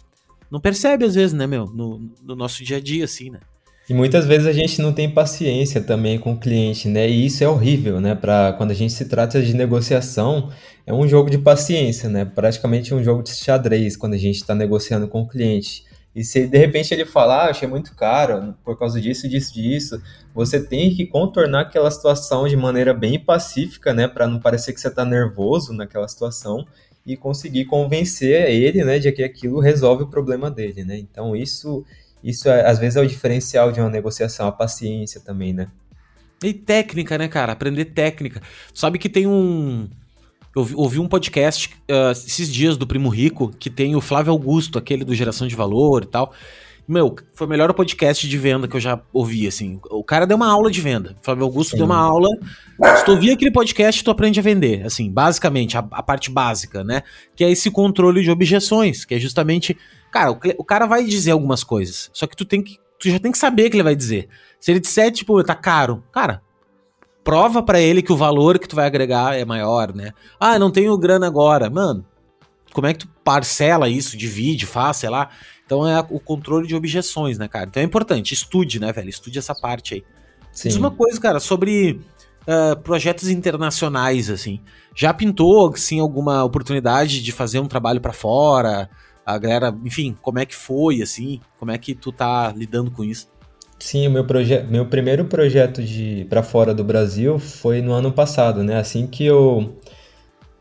A: não percebe, às vezes, né, meu? No, no nosso dia a dia, assim, né?
B: E muitas vezes a gente não tem paciência também com o cliente, né? E isso é horrível, né? Para quando a gente se trata de negociação, é um jogo de paciência, né? Praticamente um jogo de xadrez quando a gente está negociando com o cliente. E se de repente ele falar, ah, achei muito caro por causa disso, disso, disso, você tem que contornar aquela situação de maneira bem pacífica, né, para não parecer que você está nervoso naquela situação e conseguir convencer ele, né, de que aquilo resolve o problema dele, né? Então isso, isso é, às vezes é o diferencial de uma negociação, a paciência também, né?
A: E técnica, né, cara? Aprender técnica. Sabe que tem um eu ouvi um podcast uh, esses dias do Primo Rico, que tem o Flávio Augusto, aquele do Geração de Valor e tal. Meu, foi o melhor podcast de venda que eu já ouvi, assim. O cara deu uma aula de venda. O Flávio Augusto Sim. deu uma aula. Se tu ouvir aquele podcast, tu aprende a vender, assim, basicamente, a, a, parte básica, né? Que é esse controle de objeções, que é justamente. Cara, o, o cara vai dizer algumas coisas, só que tu tem que. Tu já tem que saber o que ele vai dizer. Se ele disser, tipo, tá caro, cara, prova para ele que o valor que tu vai agregar é maior, né? Ah, não tenho grana agora. Mano, como é que tu parcela isso, divide, faz, sei lá. Então é o controle de objeções, né, cara? Então é importante, estude, né, velho? Estude essa parte aí. Sim. Diz uma coisa, cara, sobre uh, projetos internacionais, assim. Já pintou, assim, alguma oportunidade de fazer um trabalho para fora? A galera, enfim, como é que foi, assim? Como é que tu tá lidando com isso?
B: Sim, o meu, meu primeiro projeto de para fora do Brasil foi no ano passado, né? Assim que eu,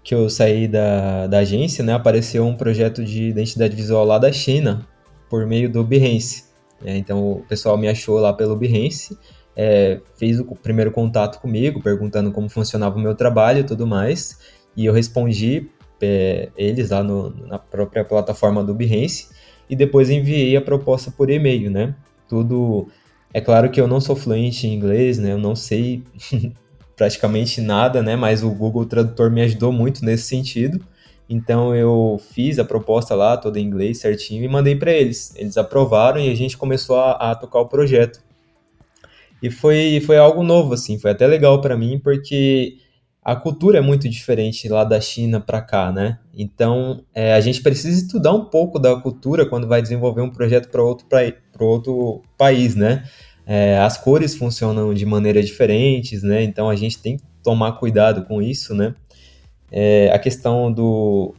B: que eu saí da, da agência, né? Apareceu um projeto de identidade visual lá da China, por meio do Behance. Né? Então o pessoal me achou lá pelo Behance, é, fez o primeiro contato comigo, perguntando como funcionava o meu trabalho e tudo mais. E eu respondi é, eles lá no, na própria plataforma do Behance e depois enviei a proposta por e-mail, né? Tudo é claro que eu não sou fluente em inglês, né? Eu não sei *laughs* praticamente nada, né? Mas o Google Tradutor me ajudou muito nesse sentido. Então eu fiz a proposta lá, toda em inglês, certinho, e mandei para eles. Eles aprovaram e a gente começou a, a, tocar o projeto. E foi, foi algo novo, assim, foi até legal para mim, porque a cultura é muito diferente lá da China para cá, né? Então é, a gente precisa estudar um pouco da cultura quando vai desenvolver um projeto para outro, outro país, né? É, as cores funcionam de maneiras diferentes, né? Então a gente tem que tomar cuidado com isso, né? É, a questão do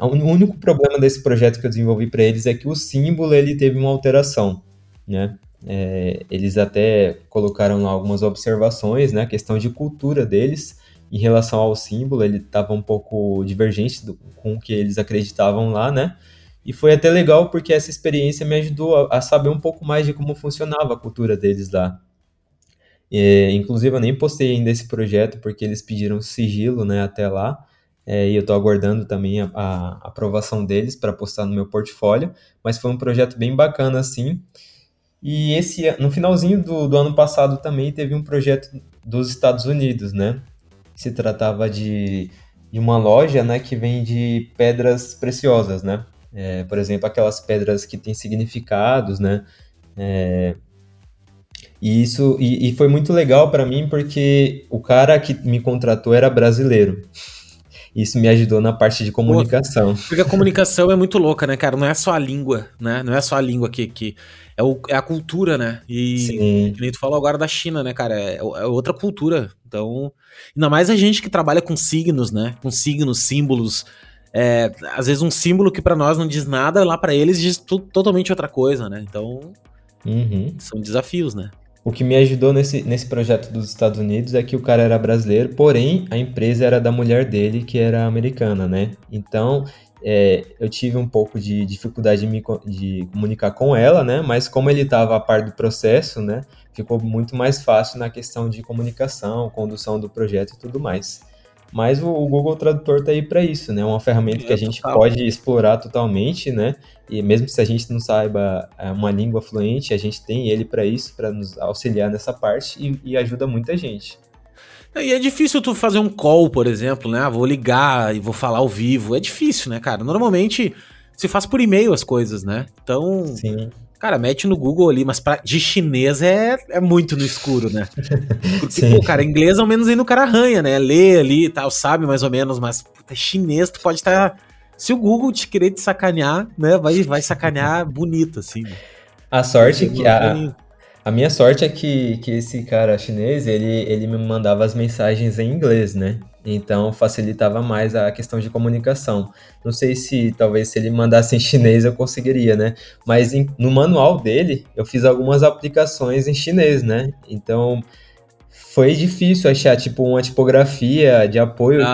B: o único problema desse projeto que eu desenvolvi para eles é que o símbolo ele teve uma alteração, né? É, eles até colocaram lá algumas observações, né? A questão de cultura deles em relação ao símbolo, ele estava um pouco divergente do, com o que eles acreditavam lá, né? E foi até legal porque essa experiência me ajudou a, a saber um pouco mais de como funcionava a cultura deles lá. É, inclusive, eu nem postei ainda esse projeto porque eles pediram sigilo né, até lá. É, e eu estou aguardando também a, a aprovação deles para postar no meu portfólio. Mas foi um projeto bem bacana, assim. E esse, no finalzinho do, do ano passado também teve um projeto dos Estados Unidos, né? Se tratava de, de uma loja né, que vende pedras preciosas, né? É, por exemplo, aquelas pedras que têm significados, né? É, e isso e, e foi muito legal para mim porque o cara que me contratou era brasileiro. Isso me ajudou na parte de comunicação.
A: Porque a comunicação é muito louca, né, cara? Não é só a língua, né? Não é só a língua que, que é, o, é a cultura, né? E Sim. que nem tu falou agora da China, né, cara? É, é outra cultura. Então, ainda mais a gente que trabalha com signos, né? Com signos, símbolos. É, às vezes um símbolo que para nós não diz nada, lá para eles diz totalmente outra coisa, né? Então, uhum. são desafios, né?
B: O que me ajudou nesse, nesse projeto dos Estados Unidos é que o cara era brasileiro, porém a empresa era da mulher dele, que era americana, né? Então é, eu tive um pouco de dificuldade de, me, de comunicar com ela, né? Mas como ele estava a par do processo, né? Ficou muito mais fácil na questão de comunicação, condução do projeto e tudo mais. Mas o, o Google Tradutor está aí para isso, né? Uma ferramenta é, que a gente total. pode explorar totalmente, né? E mesmo se a gente não saiba é, uma língua fluente, a gente tem ele para isso, para nos auxiliar nessa parte e, e, ajuda muita gente.
A: E é difícil tu fazer um call, por exemplo, né? Ah, vou ligar e vou falar ao vivo. É difícil, né, cara? Normalmente se faz por e-mail as coisas, né? Então, Sim. Cara, mete no Google ali, mas pra, de chinês é, é muito no escuro, né? *laughs* Porque, Sim. pô, cara, inglês ao menos ainda o cara arranha, né? Lê ali e tal, sabe mais ou menos, mas puta, chinês tu pode estar. Tá... Se o Google te querer te sacanear, né? Vai, vai sacanear *laughs* bonito, assim.
B: A sorte é que. A, a minha sorte é que, que esse cara chinês, ele, ele me mandava as mensagens em inglês, né? Então facilitava mais a questão de comunicação. Não sei se talvez se ele mandasse em chinês eu conseguiria, né? Mas em, no manual dele eu fiz algumas aplicações em chinês, né? Então foi difícil achar tipo uma tipografia de apoio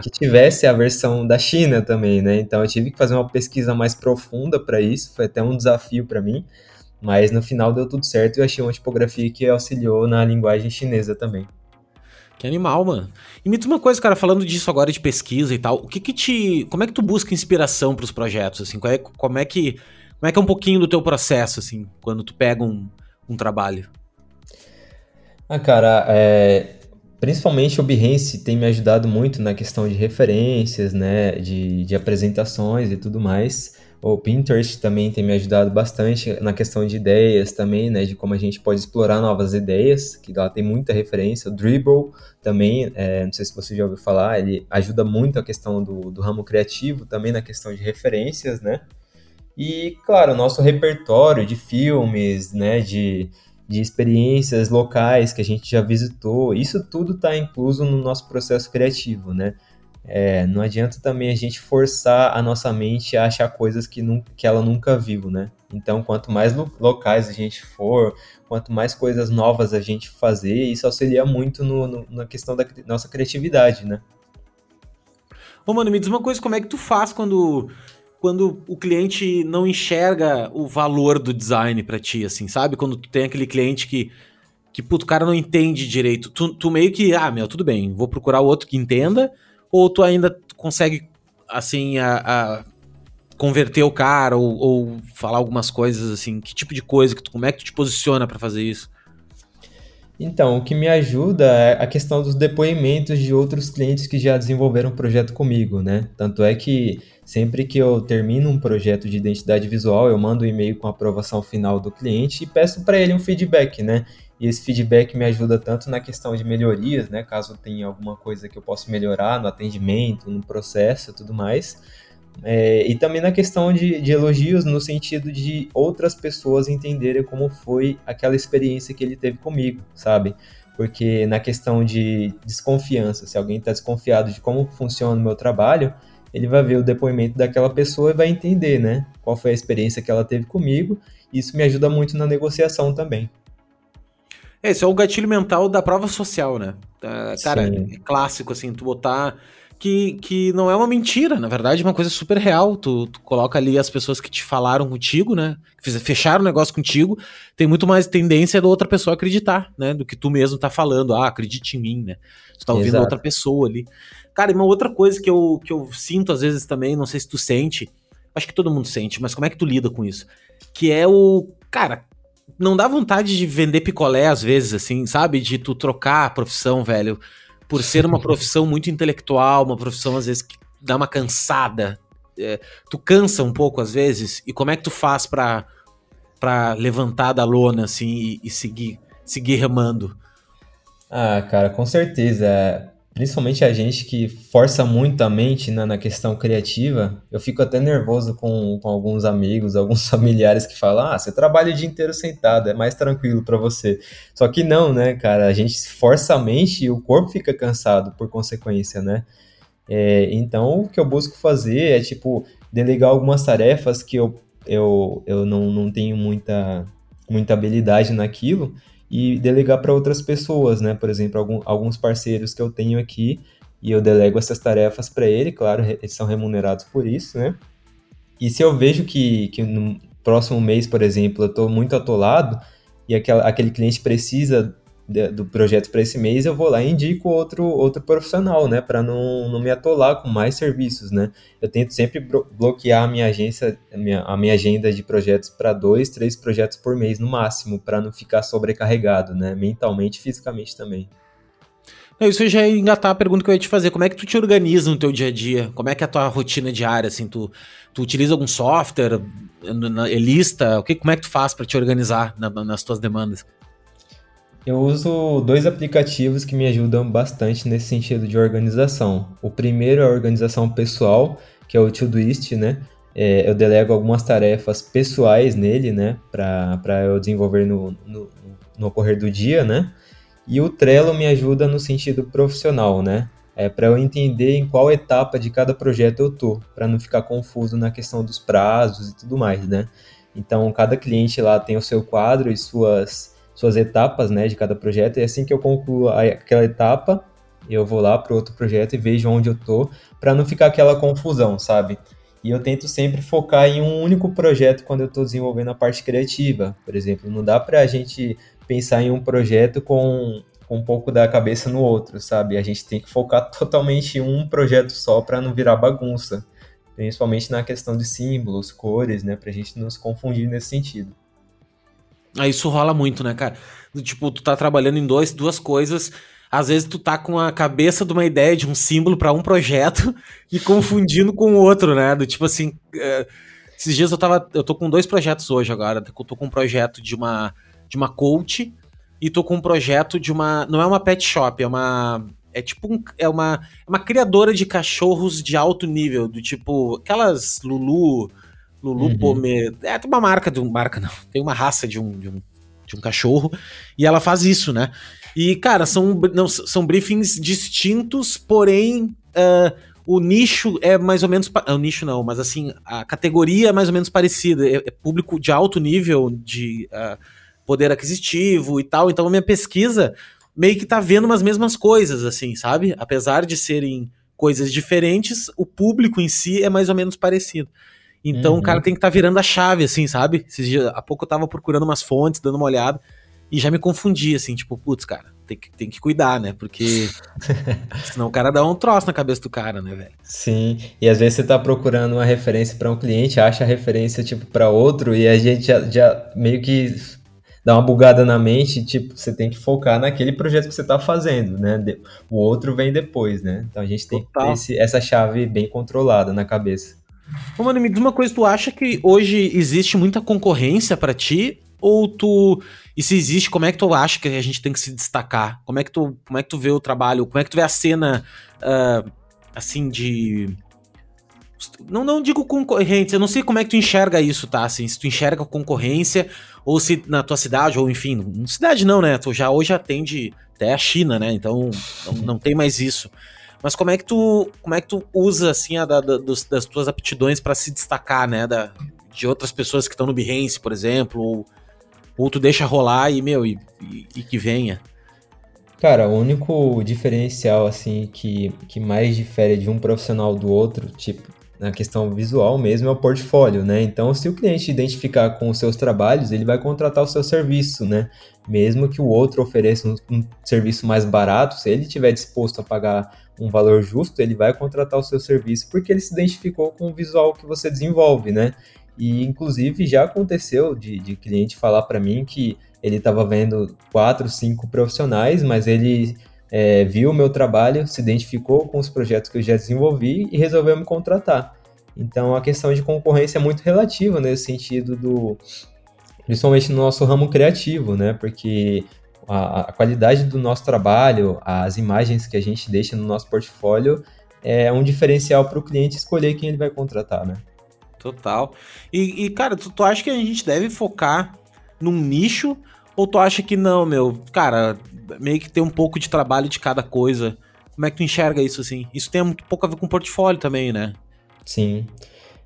B: que, que, tivesse a versão da China também, né? Então eu tive que fazer uma pesquisa mais profunda para isso, foi até um desafio para mim. Mas no final deu tudo certo e eu achei uma tipografia que auxiliou na linguagem chinesa também.
A: Que animal, mano. E me diz uma coisa, cara, falando disso agora de pesquisa e tal, o que que te. Como é que tu busca inspiração para os projetos, assim? Como é, como é que. Como é que é um pouquinho do teu processo, assim, quando tu pega um, um trabalho?
B: Ah, cara, é, principalmente o Behance tem me ajudado muito na questão de referências, né, de, de apresentações e tudo mais. O Pinterest também tem me ajudado bastante na questão de ideias também, né? De como a gente pode explorar novas ideias, que lá tem muita referência. O Dribble também, é, não sei se você já ouviu falar, ele ajuda muito a questão do, do ramo criativo, também na questão de referências, né? E, claro, o nosso repertório de filmes, né? De, de experiências locais que a gente já visitou, isso tudo está incluso no nosso processo criativo, né? É, não adianta também a gente forçar a nossa mente a achar coisas que, que ela nunca viu, né? Então, quanto mais locais a gente for, quanto mais coisas novas a gente fazer, isso auxilia muito no, no, na questão da nossa criatividade, né?
A: Ô, mano, me diz uma coisa, como é que tu faz quando, quando o cliente não enxerga o valor do design para ti, assim, sabe? Quando tu tem aquele cliente que, que puto, o cara não entende direito. Tu, tu meio que, ah, meu, tudo bem, vou procurar outro que entenda, ou tu ainda consegue, assim, a, a converter o cara ou, ou, falar algumas coisas, assim? Que tipo de coisa, que tu, como é que tu te posiciona para fazer isso?
B: Então, o que me ajuda é a questão dos depoimentos de outros clientes que já desenvolveram um projeto comigo, né? Tanto é que sempre que eu termino um projeto de identidade visual, eu mando um e-mail com a aprovação final do cliente e peço para ele um feedback, né? E esse feedback me ajuda tanto na questão de melhorias, né? Caso tenha alguma coisa que eu possa melhorar no atendimento, no processo e tudo mais. É, e também na questão de, de, elogios, no sentido de outras pessoas entenderem como foi aquela experiência que ele teve comigo, sabe? Porque na questão de desconfiança, se alguém está desconfiado de como funciona o meu trabalho, ele vai ver o depoimento daquela pessoa e vai entender, né? Qual foi a experiência que ela teve comigo. Isso me ajuda muito na negociação também.
A: É, esse é o gatilho mental da prova social, né? Uh, cara, é clássico, assim, tu botar. Que, que não é uma mentira, na verdade é uma coisa super real. Tu, tu coloca ali as pessoas que te falaram contigo, né? Que fecharam o negócio contigo, tem muito mais tendência da outra pessoa acreditar, né? Do que tu mesmo tá falando. Ah, acredite em mim, né? Tu tá ouvindo Exato. outra pessoa ali. Cara, e uma outra coisa que eu, que eu sinto às vezes também, não sei se tu sente, acho que todo mundo sente, mas como é que tu lida com isso? Que é o. Cara, não dá vontade de vender picolé às vezes, assim, sabe? De tu trocar a profissão, velho. Por ser uma profissão muito intelectual, uma profissão às vezes que dá uma cansada. é, tu cansa um pouco às vezes? E como é que tu faz pra, pra levantar da lona, assim, e, e seguir, seguir remando?
B: Ah, cara, com certeza principalmente a gente que força muito a mente na, na questão criativa, eu fico até nervoso com, com alguns amigos, *laughs* alguns familiares que falam: ah, você trabalha o dia inteiro sentado, é mais tranquilo para você. Só que não, né, cara? A gente força a mente e o corpo fica cansado por consequência, né? É, então, o que eu busco fazer é, tipo, delegar algumas tarefas que eu, eu, eu não, não tenho muita, muita habilidade naquilo e delegar para outras pessoas, né? Por exemplo, algum, alguns parceiros que eu tenho aqui e eu delego essas tarefas para ele, claro, eles são remunerados por isso, né? E se eu vejo que, que no próximo mês, por exemplo, eu estou muito atolado e aquela, aquele cliente precisa do projeto para esse mês, eu vou lá e indico outro, outro profissional, né, para não, não me atolar com mais serviços, né. Eu tento sempre bloquear a minha agência, a minha, a minha agenda de projetos para dois, três projetos por mês no máximo, para não ficar sobrecarregado, né, mentalmente e fisicamente também.
A: Isso já ia engatar a pergunta que eu ia te fazer. Como é que tu te organiza no teu dia a dia? Como é que é a tua rotina diária? Assim, tu, tu utiliza algum software, na, lista? O que, como é que tu faz para te organizar na, nas tuas demandas?
B: Eu uso dois aplicativos que me ajudam bastante nesse sentido de organização. O primeiro é a organização pessoal, que é o Todoist, né? É, eu delego algumas tarefas pessoais nele, né? Para eu desenvolver no, no, no ocorrer do dia, né? E o Trello me ajuda no sentido profissional, né? É para eu entender em qual etapa de cada projeto eu tô, para não ficar confuso na questão dos prazos e tudo mais, né? Então, cada cliente lá tem o seu quadro e suas suas etapas né, de cada projeto, e assim que eu concluo aquela etapa, eu vou lá para outro projeto e vejo onde eu tô, para não ficar aquela confusão, sabe? E eu tento sempre focar em um único projeto quando eu estou desenvolvendo a parte criativa. Por exemplo, não dá para a gente pensar em um projeto com, com um pouco da cabeça no outro, sabe? A gente tem que focar *laughs* totalmente em um projeto só para não virar bagunça. Principalmente na questão de símbolos, cores, né? Para a gente não se confundir nesse sentido.
A: Aí isso rola muito, né, cara? Tipo, tu tá trabalhando em dois, duas coisas. Às vezes tu tá com a cabeça de uma ideia, de um símbolo para um projeto *laughs* e confundindo com o outro, né? Do tipo assim. É, esses dias eu tava. Eu tô com dois projetos hoje agora. Eu tô com um projeto de uma, de uma coach e tô com um projeto de uma. Não é uma pet shop, é uma. É tipo um, é uma, é uma criadora de cachorros de alto nível, do tipo aquelas Lulu, Lulu uhum. Pomer. É, tem uma marca de um. Marca não. *laughs* Tem uma raça de um, de um, de um cachorro. E ela faz isso, né? E, cara, são, não, são briefings distintos, porém. Uh, o nicho é mais ou menos. O nicho não, mas assim, a categoria é mais ou menos parecida. É, é público de alto nível de uh, poder aquisitivo e tal. Então a minha pesquisa meio que tá vendo umas mesmas coisas, assim, sabe? Apesar de serem coisas diferentes, o público em si é mais ou menos parecido. Então uhum. o cara tem que estar tá virando a chave, assim, sabe? Esses dias, há pouco eu tava procurando umas fontes, dando uma olhada, e já me confundi, assim, tipo, putz, cara, tem que, tem que cuidar, né? Porque *laughs* senão o cara dá um troço na cabeça do cara, né, velho?
B: Sim, e às vezes você tá procurando uma referência para um cliente, acha a referência, tipo, para outro, e a gente já, já meio que dá uma bugada na mente, tipo, você tem que focar naquele projeto que você está fazendo, né? O outro vem depois, né? Então a gente tem Total. que ter esse, essa chave bem controlada na cabeça.
A: Ô, mano, me diz uma coisa, tu acha que hoje existe muita concorrência para ti? Ou tu. E se existe, como é que tu acha que a gente tem que se destacar? Como é que tu, como é que tu vê o trabalho? Como é que tu vê a cena, uh, assim, de. Não, não digo concorrência, eu não sei como é que tu enxerga isso, tá? Assim, se tu enxerga concorrência, ou se na tua cidade, ou enfim, cidade não, né? Tu já hoje atende até a China, né? Então não, não tem mais isso. Mas como é que tu, como é que tu usa assim a da, da, dos, das tuas aptidões para se destacar, né, da, de outras pessoas que estão no Behance, por exemplo, ou, ou tu deixa rolar e meu e, e, e, que venha?
B: Cara, o único diferencial assim que, que mais difere de um profissional do outro, tipo, na questão visual mesmo, é o portfólio, né? Então, se o cliente identificar com os seus trabalhos, ele vai contratar o seu serviço, né? Mesmo que o outro ofereça um, um serviço mais barato, se ele estiver disposto a pagar um valor justo, ele vai contratar o seu serviço porque ele se identificou com o visual que você desenvolve, né? E inclusive já aconteceu de, de cliente falar para mim que ele estava vendo quatro, cinco profissionais, mas ele é, viu o meu trabalho, se identificou com os projetos que eu já desenvolvi e resolveu me contratar. Então a questão de concorrência é muito relativa nesse sentido do principalmente no nosso ramo criativo, né? Porque a, a, qualidade do nosso trabalho, as imagens que a gente deixa no nosso portfólio é um diferencial para o cliente escolher quem ele vai contratar, né?
A: Total. E, e cara, tu, tu acha que a gente deve focar num nicho ou tu acha que não, meu? Cara, meio que tem um pouco de trabalho de cada coisa. Como é que tu enxerga isso assim? Isso tem muito pouco a ver com portfólio também, né?
B: Sim.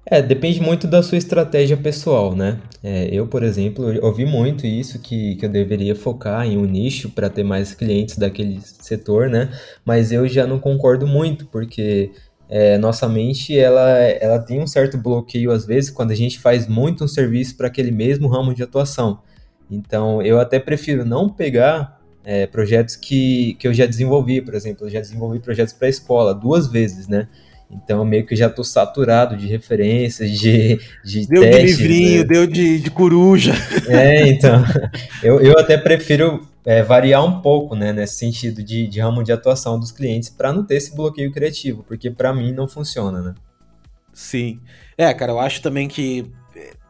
B: É, depende muito da sua estratégia pessoal, né? É, eu, por exemplo, ouvi muito isso, que, que eu deveria focar em um nicho para ter mais clientes daquele setor, né? Mas eu já não concordo muito, porque é, nossa mente, ela, ela tem um certo bloqueio, às vezes, quando a gente faz muito um serviço para aquele mesmo ramo de atuação. Então, eu até prefiro não pegar é, projetos que, que eu já desenvolvi, por exemplo, eu já desenvolvi projetos para a escola duas vezes, né? Então, meio que já tô saturado de referências, de, de
A: Deu testes, de livrinho, né? deu de, de coruja.
B: É, *laughs* então, eu, eu até prefiro é, variar um pouco, né, nesse sentido de, de ramo de atuação dos clientes, para não ter esse bloqueio criativo, porque para mim não funciona, né?
A: Sim. É, cara, eu acho também que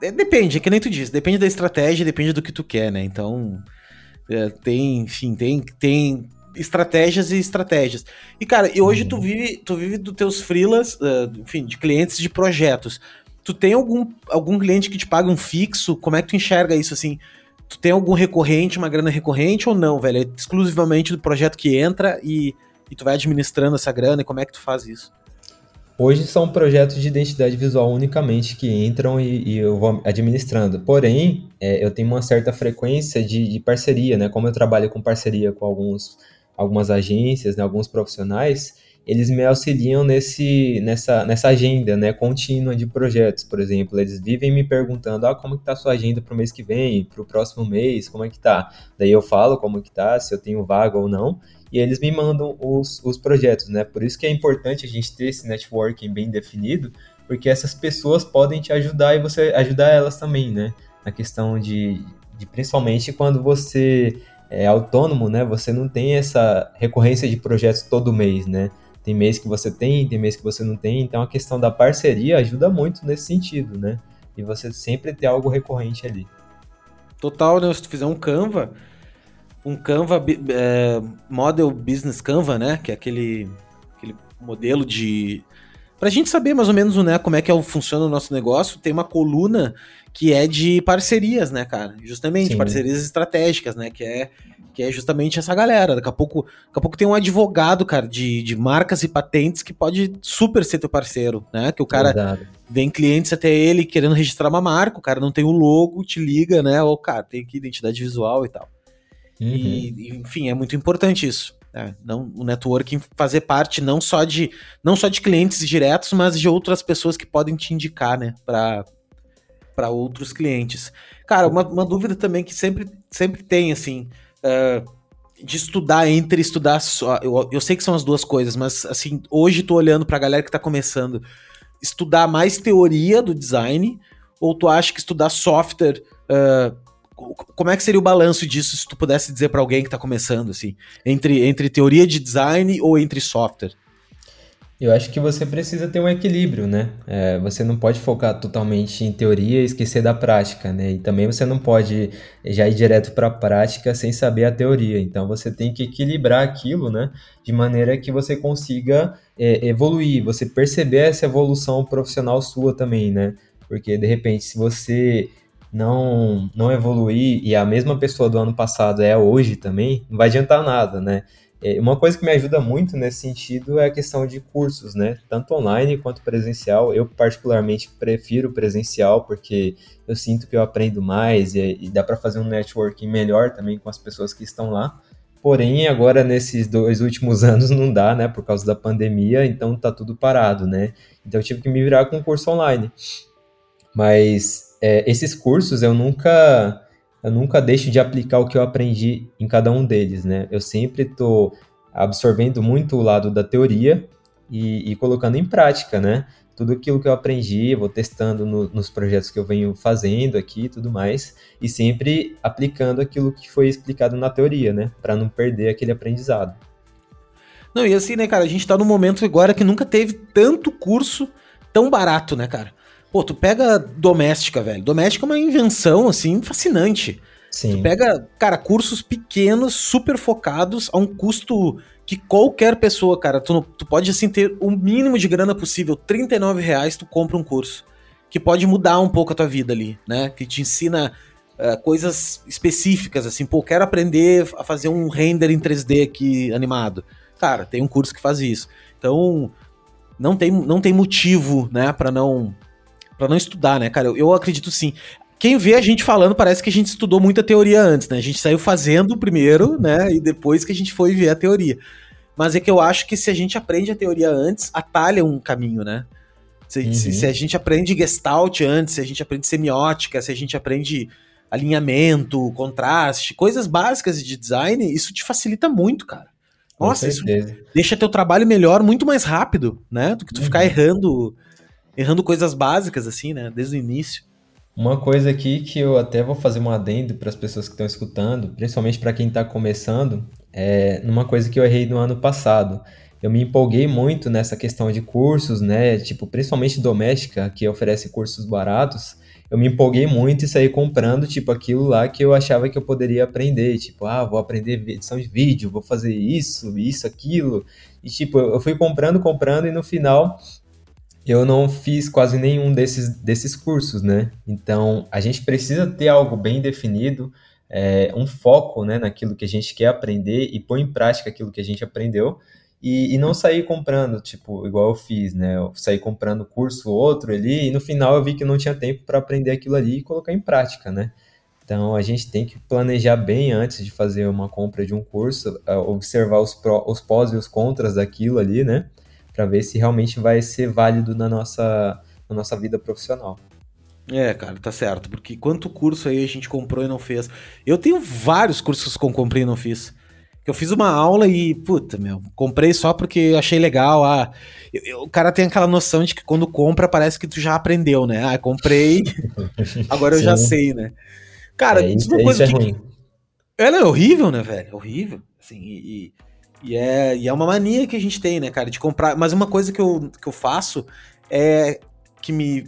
A: é, depende, é que nem tu disse, depende da estratégia, depende do que tu quer, né? Então, é, tem, enfim, tem, tem estratégias e estratégias. E, cara, e hoje tu uhum. vive, tu vive dos teus freelas, uh, enfim, de clientes de projetos. Tu tem algum, algum cliente que te paga um fixo? Como é que tu enxerga isso, assim? Tu tem algum recorrente, uma grana recorrente ou não, velho? É exclusivamente do projeto que entra e, e tu vai administrando essa grana e como é que tu faz isso?
B: Hoje são projetos de identidade visual unicamente que entram e, e eu vou administrando. Porém, é, eu tenho uma certa frequência de, de, parceria, né? Como eu trabalho com parceria com alguns algumas agências, né, alguns profissionais, eles me auxiliam nesse, nessa, nessa agenda né, contínua de projetos, por exemplo. Eles vivem me perguntando, ah, como está a sua agenda para o mês que vem, para o próximo mês, como é que tá? Daí eu falo como que tá, se eu tenho vaga ou não, e eles me mandam os, os projetos, né? Por isso que é importante a gente ter esse networking bem definido, porque essas pessoas podem te ajudar e você ajudar elas também, né? Na questão de, de principalmente quando você é, autônomo, né, você não tem essa recorrência de projetos todo mês, né? Tem mês que você tem, tem mês que você não tem, então a questão da parceria ajuda muito nesse sentido, né? E você sempre ter algo recorrente ali.
A: Total, né? Se tu fizer um Canva, um Canva é, Model Business Canva, né? Que é aquele, aquele modelo de. Pra gente saber mais ou menos né, como é que é, funciona o nosso negócio, tem uma coluna que é de parcerias, né, cara? Justamente, Sim. parcerias estratégicas, né? Que é, que é justamente essa galera. Daqui a pouco, daqui a pouco tem um advogado, cara, de, de marcas e patentes que pode super ser teu parceiro, né? Que o cara vem clientes até ele querendo registrar uma marca, o cara não tem o logo, te liga, né? Ou, cara, tem aqui identidade visual e tal. Uhum. E, enfim, é muito importante isso. É, não, o networking fazer parte não só de não só de clientes diretos, mas de outras pessoas que podem te indicar, né, para para outros clientes. Cara, uma, uma, dúvida também que sempre, sempre tem, assim, uh, de estudar entre estudar só. Eu, eu sei que são as duas coisas, mas, assim, hoje tô olhando pra galera que tá começando. Estudar mais teoria do design, ou tu acha que estudar software. Uh, como é que seria o balanço disso se tu pudesse dizer para alguém que tá começando, assim? Entre, entre teoria de design ou entre software?
B: Eu acho que você precisa ter um equilíbrio, né? É, você não pode focar totalmente em teoria e esquecer da prática, né? E também você não pode já ir direto para a prática sem saber a teoria. Então você tem que equilibrar aquilo, né? De maneira que você consiga é, evoluir, você perceber essa evolução profissional sua também, né? Porque de repente, se você não, não evoluir e a mesma pessoa do ano passado é hoje também, não vai adiantar nada, né? É, uma coisa que me ajuda muito nesse sentido é a questão de cursos, né? Tanto online quanto presencial. Eu, particularmente, prefiro presencial porque eu sinto que eu aprendo mais e, e dá para fazer um networking melhor também com as pessoas que estão lá. Porém, agora nesses dois últimos *laughs* anos não dá, né? Por causa da pandemia, então tá tudo parado, né? Então eu tive que me virar com um curso online. Mas é, esses cursos eu nunca eu nunca deixo de aplicar o que eu aprendi em cada um deles, né? Eu sempre estou absorvendo muito o lado da teoria e, e, colocando em prática, né? Tudo aquilo que eu aprendi, vou testando no, nos projetos que eu venho fazendo aqui e tudo mais, e sempre aplicando aquilo que foi explicado na teoria, né? Para não perder aquele aprendizado.
A: Não, e assim, né, cara, a gente tá num momento agora que nunca teve tanto curso tão barato, né, cara? Pô, tu pega doméstica, velho. Doméstica é uma invenção, assim, fascinante.
B: Sim.
A: Tu pega, cara, cursos pequenos, super focados, a um custo que qualquer pessoa, cara, tu, tu pode, assim, ter o mínimo de grana possível. 39 reais tu compra um curso. Que pode mudar um pouco a tua vida ali, né? Que te ensina uh, coisas específicas, assim, pô, quero aprender a fazer um render em 3D aqui animado. Cara, tem um curso que faz isso. Então, não tem, não tem motivo, né, para não para não estudar, né, cara? Eu, eu acredito sim. Quem vê a gente falando parece que a gente estudou muita teoria antes, né? A gente saiu fazendo primeiro, né? E depois que a gente foi ver a teoria. Mas é que eu acho que se a gente aprende a teoria antes, atalha um caminho, né? Se, uhum. se, se, a gente aprende Gestalt antes, se a gente aprende semiótica, se a gente aprende alinhamento, contraste, coisas básicas de design, isso te facilita muito, cara. Nossa, isso deixa teu trabalho melhor muito mais rápido, né? Do que tu uhum. ficar errando errando coisas básicas, assim, né? Desde o início.
B: Uma coisa aqui que eu até vou fazer um adendo para as pessoas que estão escutando, principalmente para quem está começando, é numa coisa que eu errei no ano passado. Eu me empolguei muito nessa questão de cursos, né? Tipo, principalmente doméstica, que oferece cursos baratos. Eu me empolguei muito e saí comprando, tipo, aquilo lá que eu achava que eu poderia aprender. Tipo, ah, vou aprender edição de vídeo, vou fazer isso, isso, aquilo. E, tipo, eu fui comprando, comprando e no final eu não fiz quase nenhum desses, desses cursos, né? Então, a gente precisa ter algo bem definido, é, um foco né, naquilo que a gente quer aprender e pôr em prática aquilo que a gente aprendeu e, e não sair comprando, tipo, igual eu fiz, né? Eu saí comprando curso outro ali e no final eu vi que não tinha tempo para aprender aquilo ali e colocar em prática, né? Então, a gente tem que planejar bem antes de fazer uma compra de um curso, é, observar os, pró, os pós e os contras daquilo ali, né? Para ver se realmente vai ser válido na nossa, na nossa vida profissional.
A: É, cara, tá certo. Porque quanto curso aí a gente comprou e não fez? Eu tenho vários cursos que eu comprei e não fiz. Eu fiz uma aula e, puta, meu, comprei só porque achei legal. Ah, eu, eu, o cara tem aquela noção de que quando compra parece que tu já aprendeu, né? Ah, comprei, *laughs* agora eu já sei, né? Cara,
B: é, isso, uma coisa isso é que... ruim.
A: Ela é horrível, né, velho? Horrível. Assim, e, e é, e é uma mania que a gente tem, né, cara, de comprar. Mas uma coisa que eu, que eu faço é que me,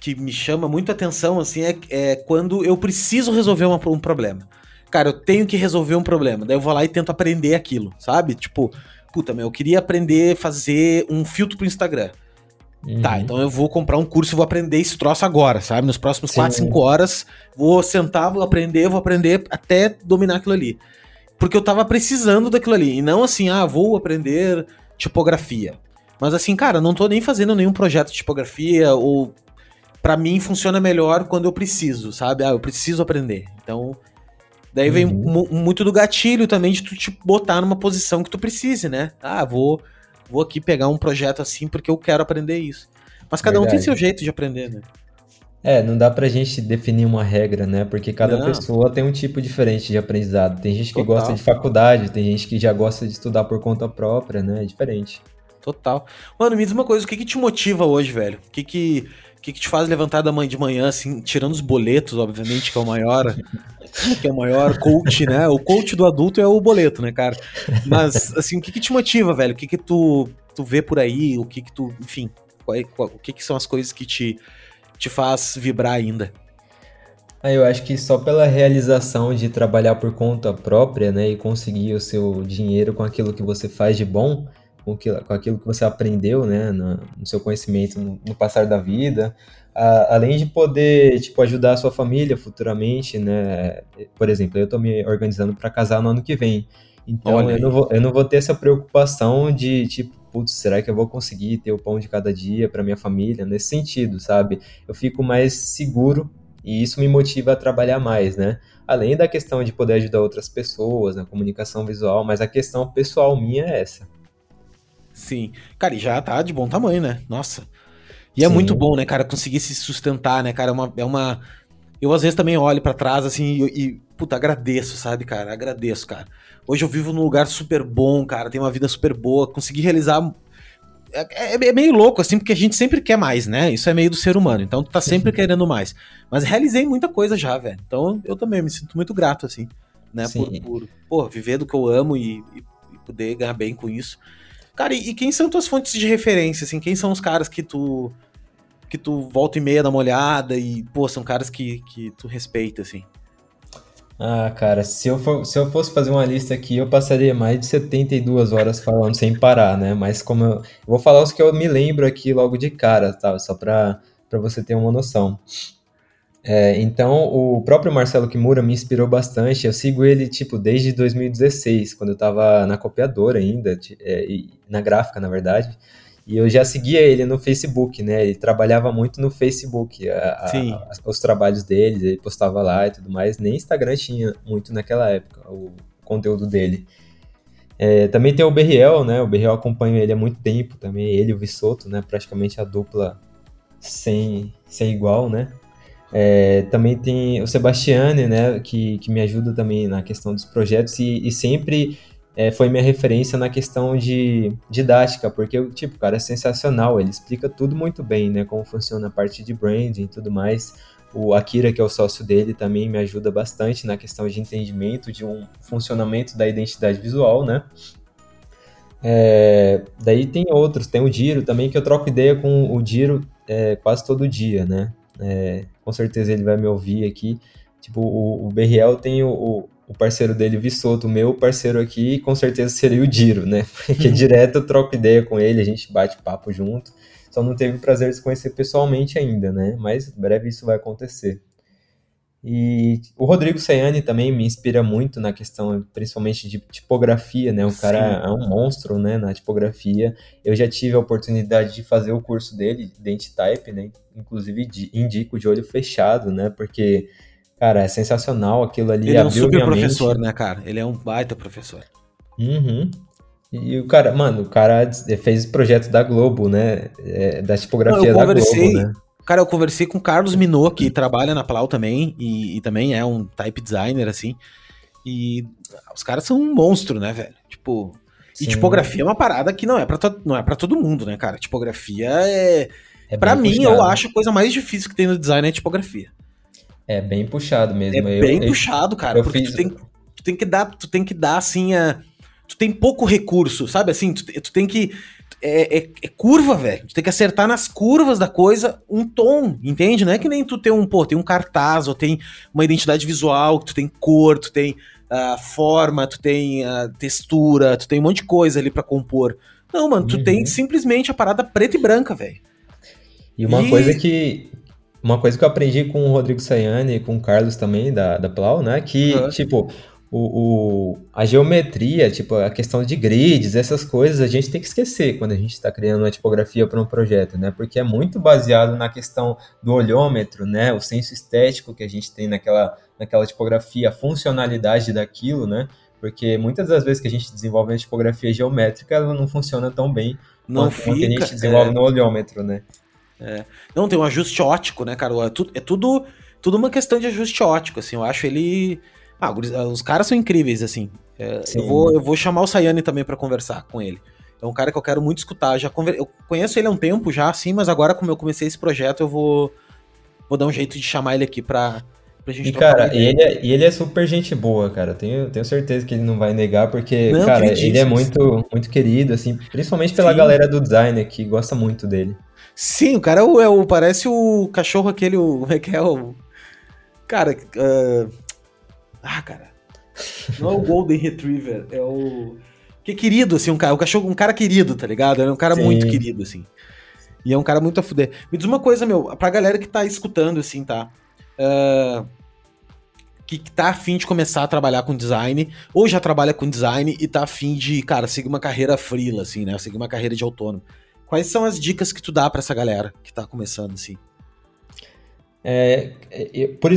A: que me chama muito atenção, assim, é, é quando eu preciso resolver uma, um problema. Cara, eu tenho que resolver um problema. Daí eu vou lá e tento aprender aquilo, sabe? Tipo, puta, meu, eu queria aprender a fazer um filtro pro Instagram. Uhum. Tá, então eu vou comprar um curso e vou aprender esse troço agora, sabe? Nos próximos 4, 5 horas, vou sentar, vou aprender, vou aprender até dominar aquilo ali porque eu tava precisando daquilo ali. E não assim, ah, vou aprender tipografia. Mas assim, cara, não tô nem fazendo nenhum projeto de tipografia ou para mim funciona melhor quando eu preciso, sabe? Ah, eu preciso aprender. Então, daí vem uhum. muito do gatilho também de tu te botar numa posição que tu precise, né? Ah, vou vou aqui pegar um projeto assim porque eu quero aprender isso. Mas cada Verdade. um tem seu jeito de aprender, né?
B: É, não dá pra gente definir uma regra, né? Porque cada não. pessoa tem um tipo diferente de aprendizado. Tem gente que Total. gosta de faculdade, tem gente que já gosta de estudar por conta própria, né? É diferente.
A: Total. Mano, me diz uma coisa, o que que te motiva hoje, velho? O que que, o que, que te faz levantar da manhã de manhã, assim, tirando os boletos, obviamente, que é o maior, *laughs* que é o maior coach, né? O coach do adulto é o boleto, né, cara? Mas, assim, o que que te motiva, velho? O que que tu, tu vê por aí? O que que tu, enfim, qual, é, qual, o que que são as coisas que te te faz vibrar ainda?
B: Ah, eu acho que só pela realização de trabalhar por conta própria, né, e conseguir o seu dinheiro com aquilo que você faz de bom, com, que, com aquilo que você aprendeu, né, no, no seu conhecimento no, no, passar da vida, a, além de poder, tipo, ajudar a sua família futuramente, né, por exemplo, eu estou me organizando para casar no ano que vem, então eu não, vou, eu não vou ter essa preocupação de, tipo, putz, será que eu vou conseguir ter o pão de cada dia para minha família? Nesse sentido, sabe? Eu fico mais seguro e isso me motiva a trabalhar mais, né? Além da questão de poder ajudar outras pessoas na comunicação visual, mas a questão pessoal minha é essa.
A: Sim. Cara, e já tá de bom tamanho, né? Nossa. E é Sim. muito bom, né, cara, conseguir se sustentar, né, cara? É uma. É uma... Eu às vezes também olho para trás, assim, e, e, puta, agradeço, sabe, cara? Agradeço, cara. Hoje eu vivo num lugar super bom, cara, tenho uma vida super boa, consegui realizar. É, é, é, meio louco, assim, porque a gente sempre quer mais, né? Isso é meio do ser humano, então tu tá sempre *laughs* querendo mais. Mas realizei muita coisa já, velho. Então eu também me sinto muito grato, assim, né? Por, por pô, viver do que eu amo e, e, e poder ganhar bem com isso. Cara, e, e, quem são tuas fontes de referência, assim? Quem são os caras que tu que tu volta e meia dá uma olhada e, pô, são caras que, que tu respeita, assim?
B: Ah, cara, se eu, for, se eu fosse fazer uma lista aqui, eu passaria mais de 72 horas falando sem parar, né? Mas como eu, eu vou falar os que eu me lembro aqui logo de cara, tá? Só pra você ter uma noção. É, então, o próprio Marcelo Kimura me inspirou bastante. Eu sigo ele, tipo, desde 2016, quando eu estava na copiadora ainda, é, na gráfica, na verdade. E eu já seguia ele no Facebook, né? Ele trabalhava muito no Facebook, a, a, os trabalhos dele, ele postava lá e tudo mais. Nem Instagram tinha muito naquela época, o conteúdo dele. É, também tem o Berriel, né? O Berriel acompanha ele há muito tempo também, ele e o Vissoto, né? Praticamente a dupla sem, sem igual, né? É, também tem o Sebastiane, né, que, que me ajuda também na questão dos projetos e, e sempre é, foi minha referência na questão de didática, porque o tipo, cara é sensacional, ele explica tudo muito bem, né, como funciona a parte de branding e tudo mais. O Akira, que é o sócio dele, também me ajuda bastante na questão de entendimento de um funcionamento da identidade visual, né? É, daí tem outros, tem o Diro também, que eu troco ideia com o Diro é, quase todo dia, né? É, com certeza ele vai me ouvir aqui. Tipo, o, o Berriel tem o, o parceiro dele, Vissoto, o meu parceiro aqui, com certeza seria o Diro, né? *laughs* Porque uhum. direto eu troco ideia com ele, a gente bate papo junto. Só não teve o prazer de se conhecer pessoalmente ainda, né? Mas breve isso vai acontecer. E o Rodrigo Sayani também me inspira muito na questão, principalmente de tipografia, né? O cara é um monstro, né, na tipografia. Eu já tive a oportunidade de fazer o curso dele, Type, né? Inclusive indico de olho fechado, né? Porque, cara, é sensacional aquilo ali.
A: Ele é um super professor, mente. né, cara? Ele é um baita professor.
B: Uhum. E o cara, mano, o cara fez projeto da Globo, né? É, da tipografia Não, da Globo, né?
A: Cara, eu conversei com o Carlos Minot, que trabalha na Plau também, e, e, também é um type designer, assim. E os caras são um monstro, né, velho? Tipo. Sim. E tipografia é uma parada que não é pra, to, não é pra todo mundo, né, cara? Tipografia é. é pra mim, puxado. eu acho a coisa mais difícil que tem no design é tipografia.
B: É bem puxado mesmo.
A: É eu, bem eu, puxado, cara. Eu porque fiz... tu, tem, tu tem que dar, tu tem que dar assim a. Tu tem pouco recurso, sabe assim? Tu, tu tem que é, é, é, curva, velho. Tu tem que acertar nas curvas da coisa um tom, entende? Não é que nem tu tem um, pô, tem um cartaz, ou tem uma identidade visual, tu tem cor, tu tem uh, forma, tu tem uh, textura, tu tem um monte de coisa ali para compor. Não, mano, tu uhum. tem simplesmente a parada preta e branca, velho.
B: E uma e... coisa que. Uma coisa que eu aprendi com o Rodrigo Sayane e com o Carlos também, da, da Plau, né? Que, uhum. tipo, o, o, a geometria, tipo, a questão de grids, essas coisas, a gente tem que esquecer quando a gente está criando uma tipografia para um projeto, né? Porque é muito baseado na questão do olhômetro, né? O senso estético que a gente tem naquela, naquela tipografia, a funcionalidade daquilo, né? Porque muitas das vezes que a gente desenvolve uma tipografia geométrica, ela não funciona tão bem
A: não quanto, fica,
B: a gente desenvolve é... no olhômetro, né?
A: É. Não, tem um ajuste ótico, né, cara? É tudo, é tudo, tudo uma questão de ajuste ótico, assim. Eu acho ele ah, os caras são incríveis, assim. É, eu, vou, eu vou chamar o Sayane também para conversar com ele. É um cara que eu quero muito escutar. Já conver... Eu conheço ele há um tempo já, assim, mas agora, como eu comecei esse projeto, eu vou, vou dar um jeito de chamar ele aqui pra, pra gente
B: E, cara, e ele, é, e ele é super gente boa, cara. Tenho, tenho certeza que ele não vai negar, porque, não, cara, ele é muito, muito querido, assim, principalmente pela Sim. galera do design que gosta muito dele.
A: Sim, o cara é o, é o parece o cachorro aquele, o, como é que é o... Cara, uh, ah, cara. Não é o Golden Retriever, é o. Que querido, assim, um cara, um cachorro, um cara querido, tá ligado? É um cara Sim. muito querido, assim. E é um cara muito a fuder. Me diz uma coisa, meu, pra galera que tá escutando, assim, tá? Uh, que, que tá afim de começar a trabalhar com design, ou já trabalha com design e tá afim de, cara, seguir uma carreira frila, assim, né? Seguir uma carreira de autônomo. Quais são as dicas que tu dá para essa galera que tá começando, assim?
B: É, é por,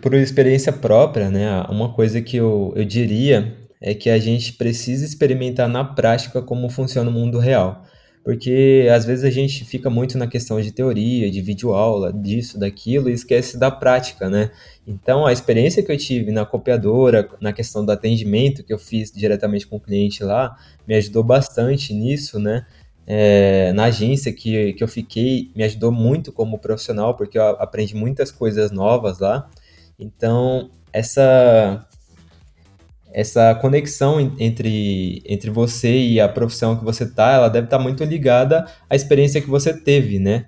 B: por, experiência própria, né, uma coisa que eu, eu diria é que a gente precisa experimentar na prática como funciona o mundo real. Porque às vezes a gente fica muito na questão de teoria, de videoaula, disso, daquilo, e esquece da prática, né? Então, a experiência que eu tive na copiadora, na questão do atendimento que eu fiz diretamente com o cliente lá, me ajudou bastante nisso, né? É, na agência que, que eu fiquei me ajudou muito como profissional, porque eu aprendi muitas coisas novas lá. Então, essa essa conexão entre, entre você e a profissão que você tá, ela deve estar tá muito ligada à experiência que você teve, né?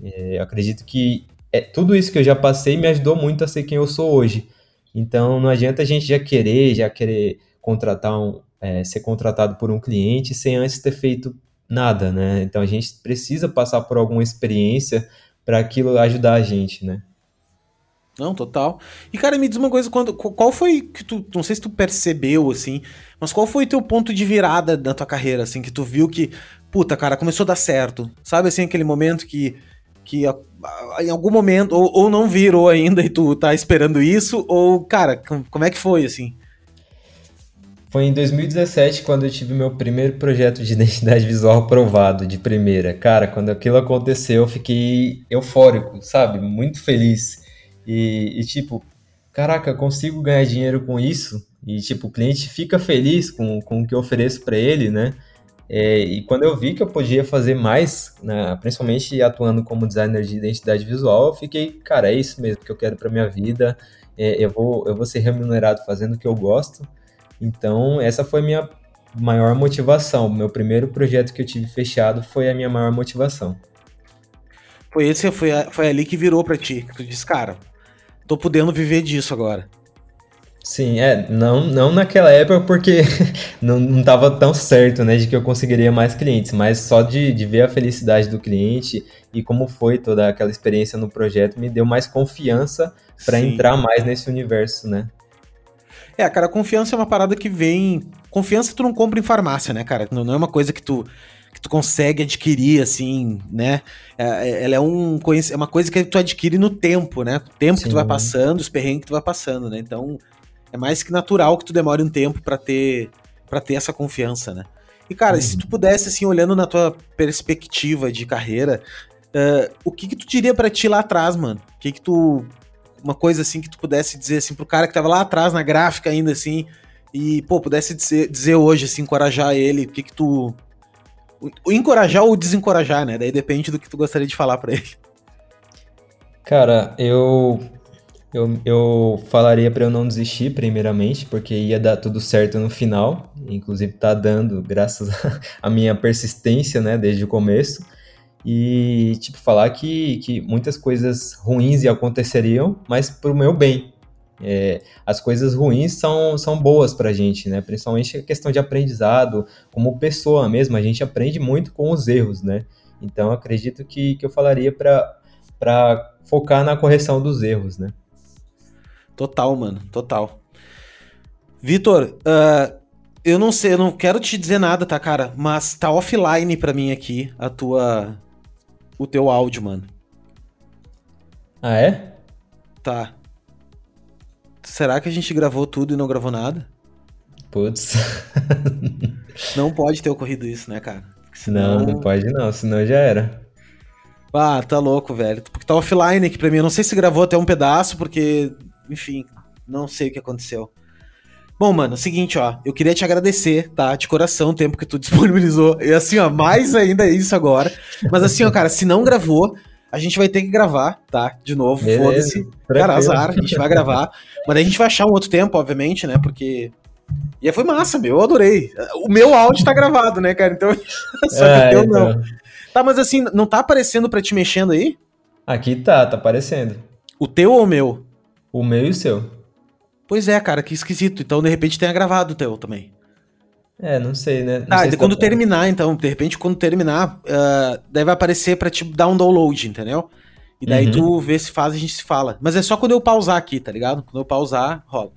B: É, eu acredito que é, tudo isso que eu já passei me ajudou muito a ser quem eu sou hoje. Então não adianta a gente já querer, já querer contratar um, é, ser contratado por um cliente sem antes ter feito nada, né? Então a gente precisa passar por alguma experiência para aquilo ajudar a gente, né?
A: Não, total. E, cara, me diz uma coisa, quando, qual foi que tu, não sei se tu percebeu, assim, mas qual foi o teu ponto de virada na tua carreira, assim, que tu viu que, puta, cara, começou a dar certo? Sabe, assim, aquele momento que, que em algum momento, ou, ou não virou ainda e tu tá esperando isso, ou, cara, como é que foi, assim?
B: Foi em 2017 quando eu tive meu primeiro projeto de *laughs* identidade visual aprovado de primeira. Cara, quando aquilo aconteceu, eu fiquei eufórico, sabe? Muito feliz. E, e, tipo, caraca, consigo ganhar dinheiro com isso? E tipo, o cliente fica feliz com, com o que eu ofereço para ele, né? É, e quando eu vi que eu podia fazer mais, né, principalmente atuando como designer de identidade visual, eu fiquei, cara, é isso mesmo que eu quero para minha vida. É, eu, vou, eu vou ser remunerado fazendo o que eu gosto. Então, essa foi minha maior motivação. Meu primeiro projeto que eu tive fechado foi a minha maior motivação.
A: Foi esse, foi, foi ali que virou para ti, que tu disse, cara, tô podendo viver disso agora.
B: Sim, é, não, não naquela época porque *laughs* não, não tava tão certo, né, de que eu conseguiria mais clientes, mas só de, de ver a felicidade do cliente e como foi toda aquela experiência no projeto me deu mais confiança para entrar mais nesse universo, né.
A: É, cara, confiança é uma parada que vem. Confiança tu não compra em farmácia, né, cara? Não, não é uma coisa que tu que tu consegue adquirir, assim, né? É, é ela é, um, é uma coisa que tu adquire no tempo, né? O tempo Sim. que tu vai passando, os perrengues que tu vai passando, né? Então, é mais que natural que tu demore um tempo para ter para ter essa confiança, né? E, cara, uhum. se tu pudesse, assim, olhando na tua perspectiva de carreira, uh, o que que tu diria para ti lá atrás, mano? O que que tu... Uma coisa, assim, que tu pudesse dizer, assim, pro cara que tava lá atrás na gráfica ainda, assim, e, pô, pudesse dizer, dizer hoje, assim, encorajar ele, o que que tu o encorajar ou desencorajar, né? Daí depende do que tu gostaria de falar para ele.
B: Cara, eu, eu, eu falaria para eu não desistir, primeiramente, porque ia dar tudo certo no final. Inclusive tá dando, graças *laughs* à minha persistência, né, desde o começo. E, tipo, falar que, que muitas coisas ruins aconteceriam, mas pro meu bem, é, as coisas ruins são, são boas para a gente, né? Principalmente a questão de aprendizado, como pessoa mesmo, a gente aprende muito com os erros, né? Então acredito que, que eu falaria para focar na correção dos erros, né?
A: Total, mano, total. Vitor, uh, eu não sei, eu não quero te dizer nada, tá, cara? Mas tá offline para mim aqui a tua. O teu áudio, mano.
B: Ah, é?
A: Tá. Será que a gente gravou tudo e não gravou nada?
B: Putz. *laughs*
A: não pode ter ocorrido isso, né, cara?
B: Senão... Não, não pode não, senão já era.
A: Ah, tá louco, velho. Porque tá offline aqui pra mim. Eu não sei se gravou até um pedaço, porque, enfim, não sei o que aconteceu. Bom, mano, é o seguinte, ó. Eu queria te agradecer, tá? De coração o tempo que tu *laughs* disponibilizou. E assim, ó, mais ainda é isso agora. Mas assim, ó, cara, se não gravou, a gente vai ter que gravar, tá? De novo, foda-se. Cara, azar, a gente vai gravar. Mas a gente vai achar um outro tempo, obviamente, né? Porque. E foi massa, meu, eu adorei. O meu áudio tá gravado, né, cara? Então. *laughs* Só que é, o teu então. não. Tá, mas assim, não tá aparecendo pra te mexendo aí?
B: Aqui tá, tá aparecendo.
A: O teu ou o meu?
B: O meu e o seu.
A: Pois é, cara, que esquisito. Então, de repente, tenha gravado o teu também.
B: É, não sei, né? Não
A: ah,
B: sei
A: se quando tá terminar, então, de repente, quando terminar, uh, daí vai aparecer pra te dar um download, entendeu? E daí uhum. tu vê se faz e a gente se fala. Mas é só quando eu pausar aqui, tá ligado? Quando eu pausar, rola.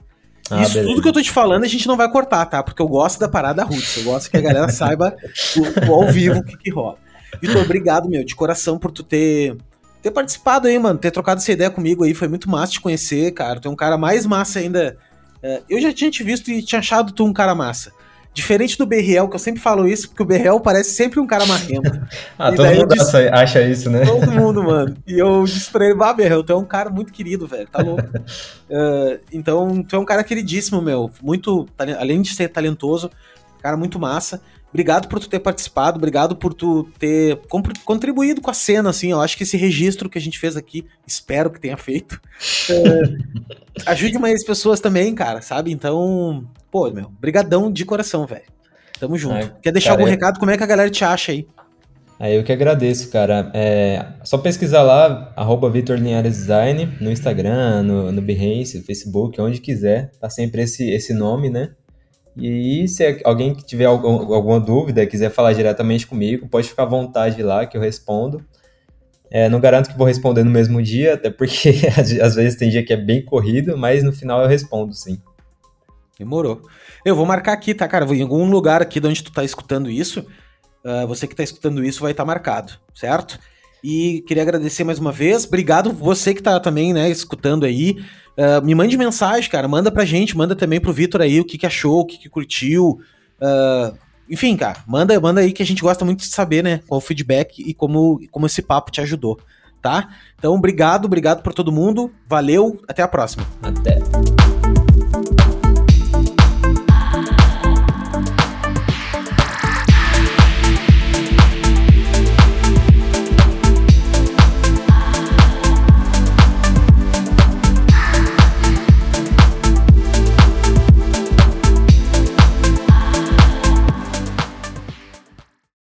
A: Ah, Isso beleza. tudo que eu tô te falando a gente não vai cortar, tá? Porque eu gosto da parada roots. Eu gosto que a galera *laughs* saiba o, o, ao vivo o que, que rola. Vitor, obrigado, meu, de coração por tu ter, ter participado aí, mano. Ter trocado essa ideia comigo aí. Foi muito massa te conhecer, cara. Tu é um cara mais massa ainda. Uh, eu já tinha te visto e tinha achado tu um cara massa. Diferente do Berriel, que eu sempre falo isso, porque o Berriel parece sempre um cara marrento. *laughs*
B: ah, e todo mundo disse, acha isso, né?
A: Todo mundo, mano. E eu disse pra ele, bah, Berriel, tu é um cara muito querido, velho, tá louco. uh, *laughs* então, tu é um cara queridíssimo, meu. Muito, além de ser talentoso, cara muito massa. Obrigado por tu ter participado, obrigado por tu ter contribuído com a cena, assim, eu acho que esse registro que a gente fez aqui, espero que tenha feito, uh, *laughs* ajude mais pessoas também, cara, sabe? Então, pô, meu, brigadão de coração, velho. Tamo junto. Ai, Quer deixar cara, algum recado? Como é que a galera te acha aí?
B: Aí eu que agradeço, cara. É, só pesquisar lá, arroba Vitor Linhares Design, no Instagram, no, no Behance, no Facebook, onde quiser. Tá sempre esse, esse nome, né? E se alguém tiver algum, alguma dúvida, quiser falar diretamente comigo, pode ficar à vontade lá que eu respondo. É, não garanto que vou responder no mesmo dia, até porque *laughs* às vezes tem dia que é bem corrido, mas no final eu respondo sim.
A: Demorou. Eu vou marcar aqui, tá, cara? Em algum lugar aqui de onde tu tá escutando isso Uh, você que está escutando isso vai estar tá marcado, certo? E queria agradecer mais uma vez. Obrigado você que está também, né, escutando aí. Uh, me mande mensagem, cara. Manda pra gente, manda também pro Vitor aí o que, que achou, o que, que curtiu. Uh, enfim, cara, manda, manda aí que a gente gosta muito de saber, né, qual o feedback e como, como esse papo te ajudou, tá? Então, obrigado, obrigado por todo mundo. Valeu, até a próxima.
B: Até.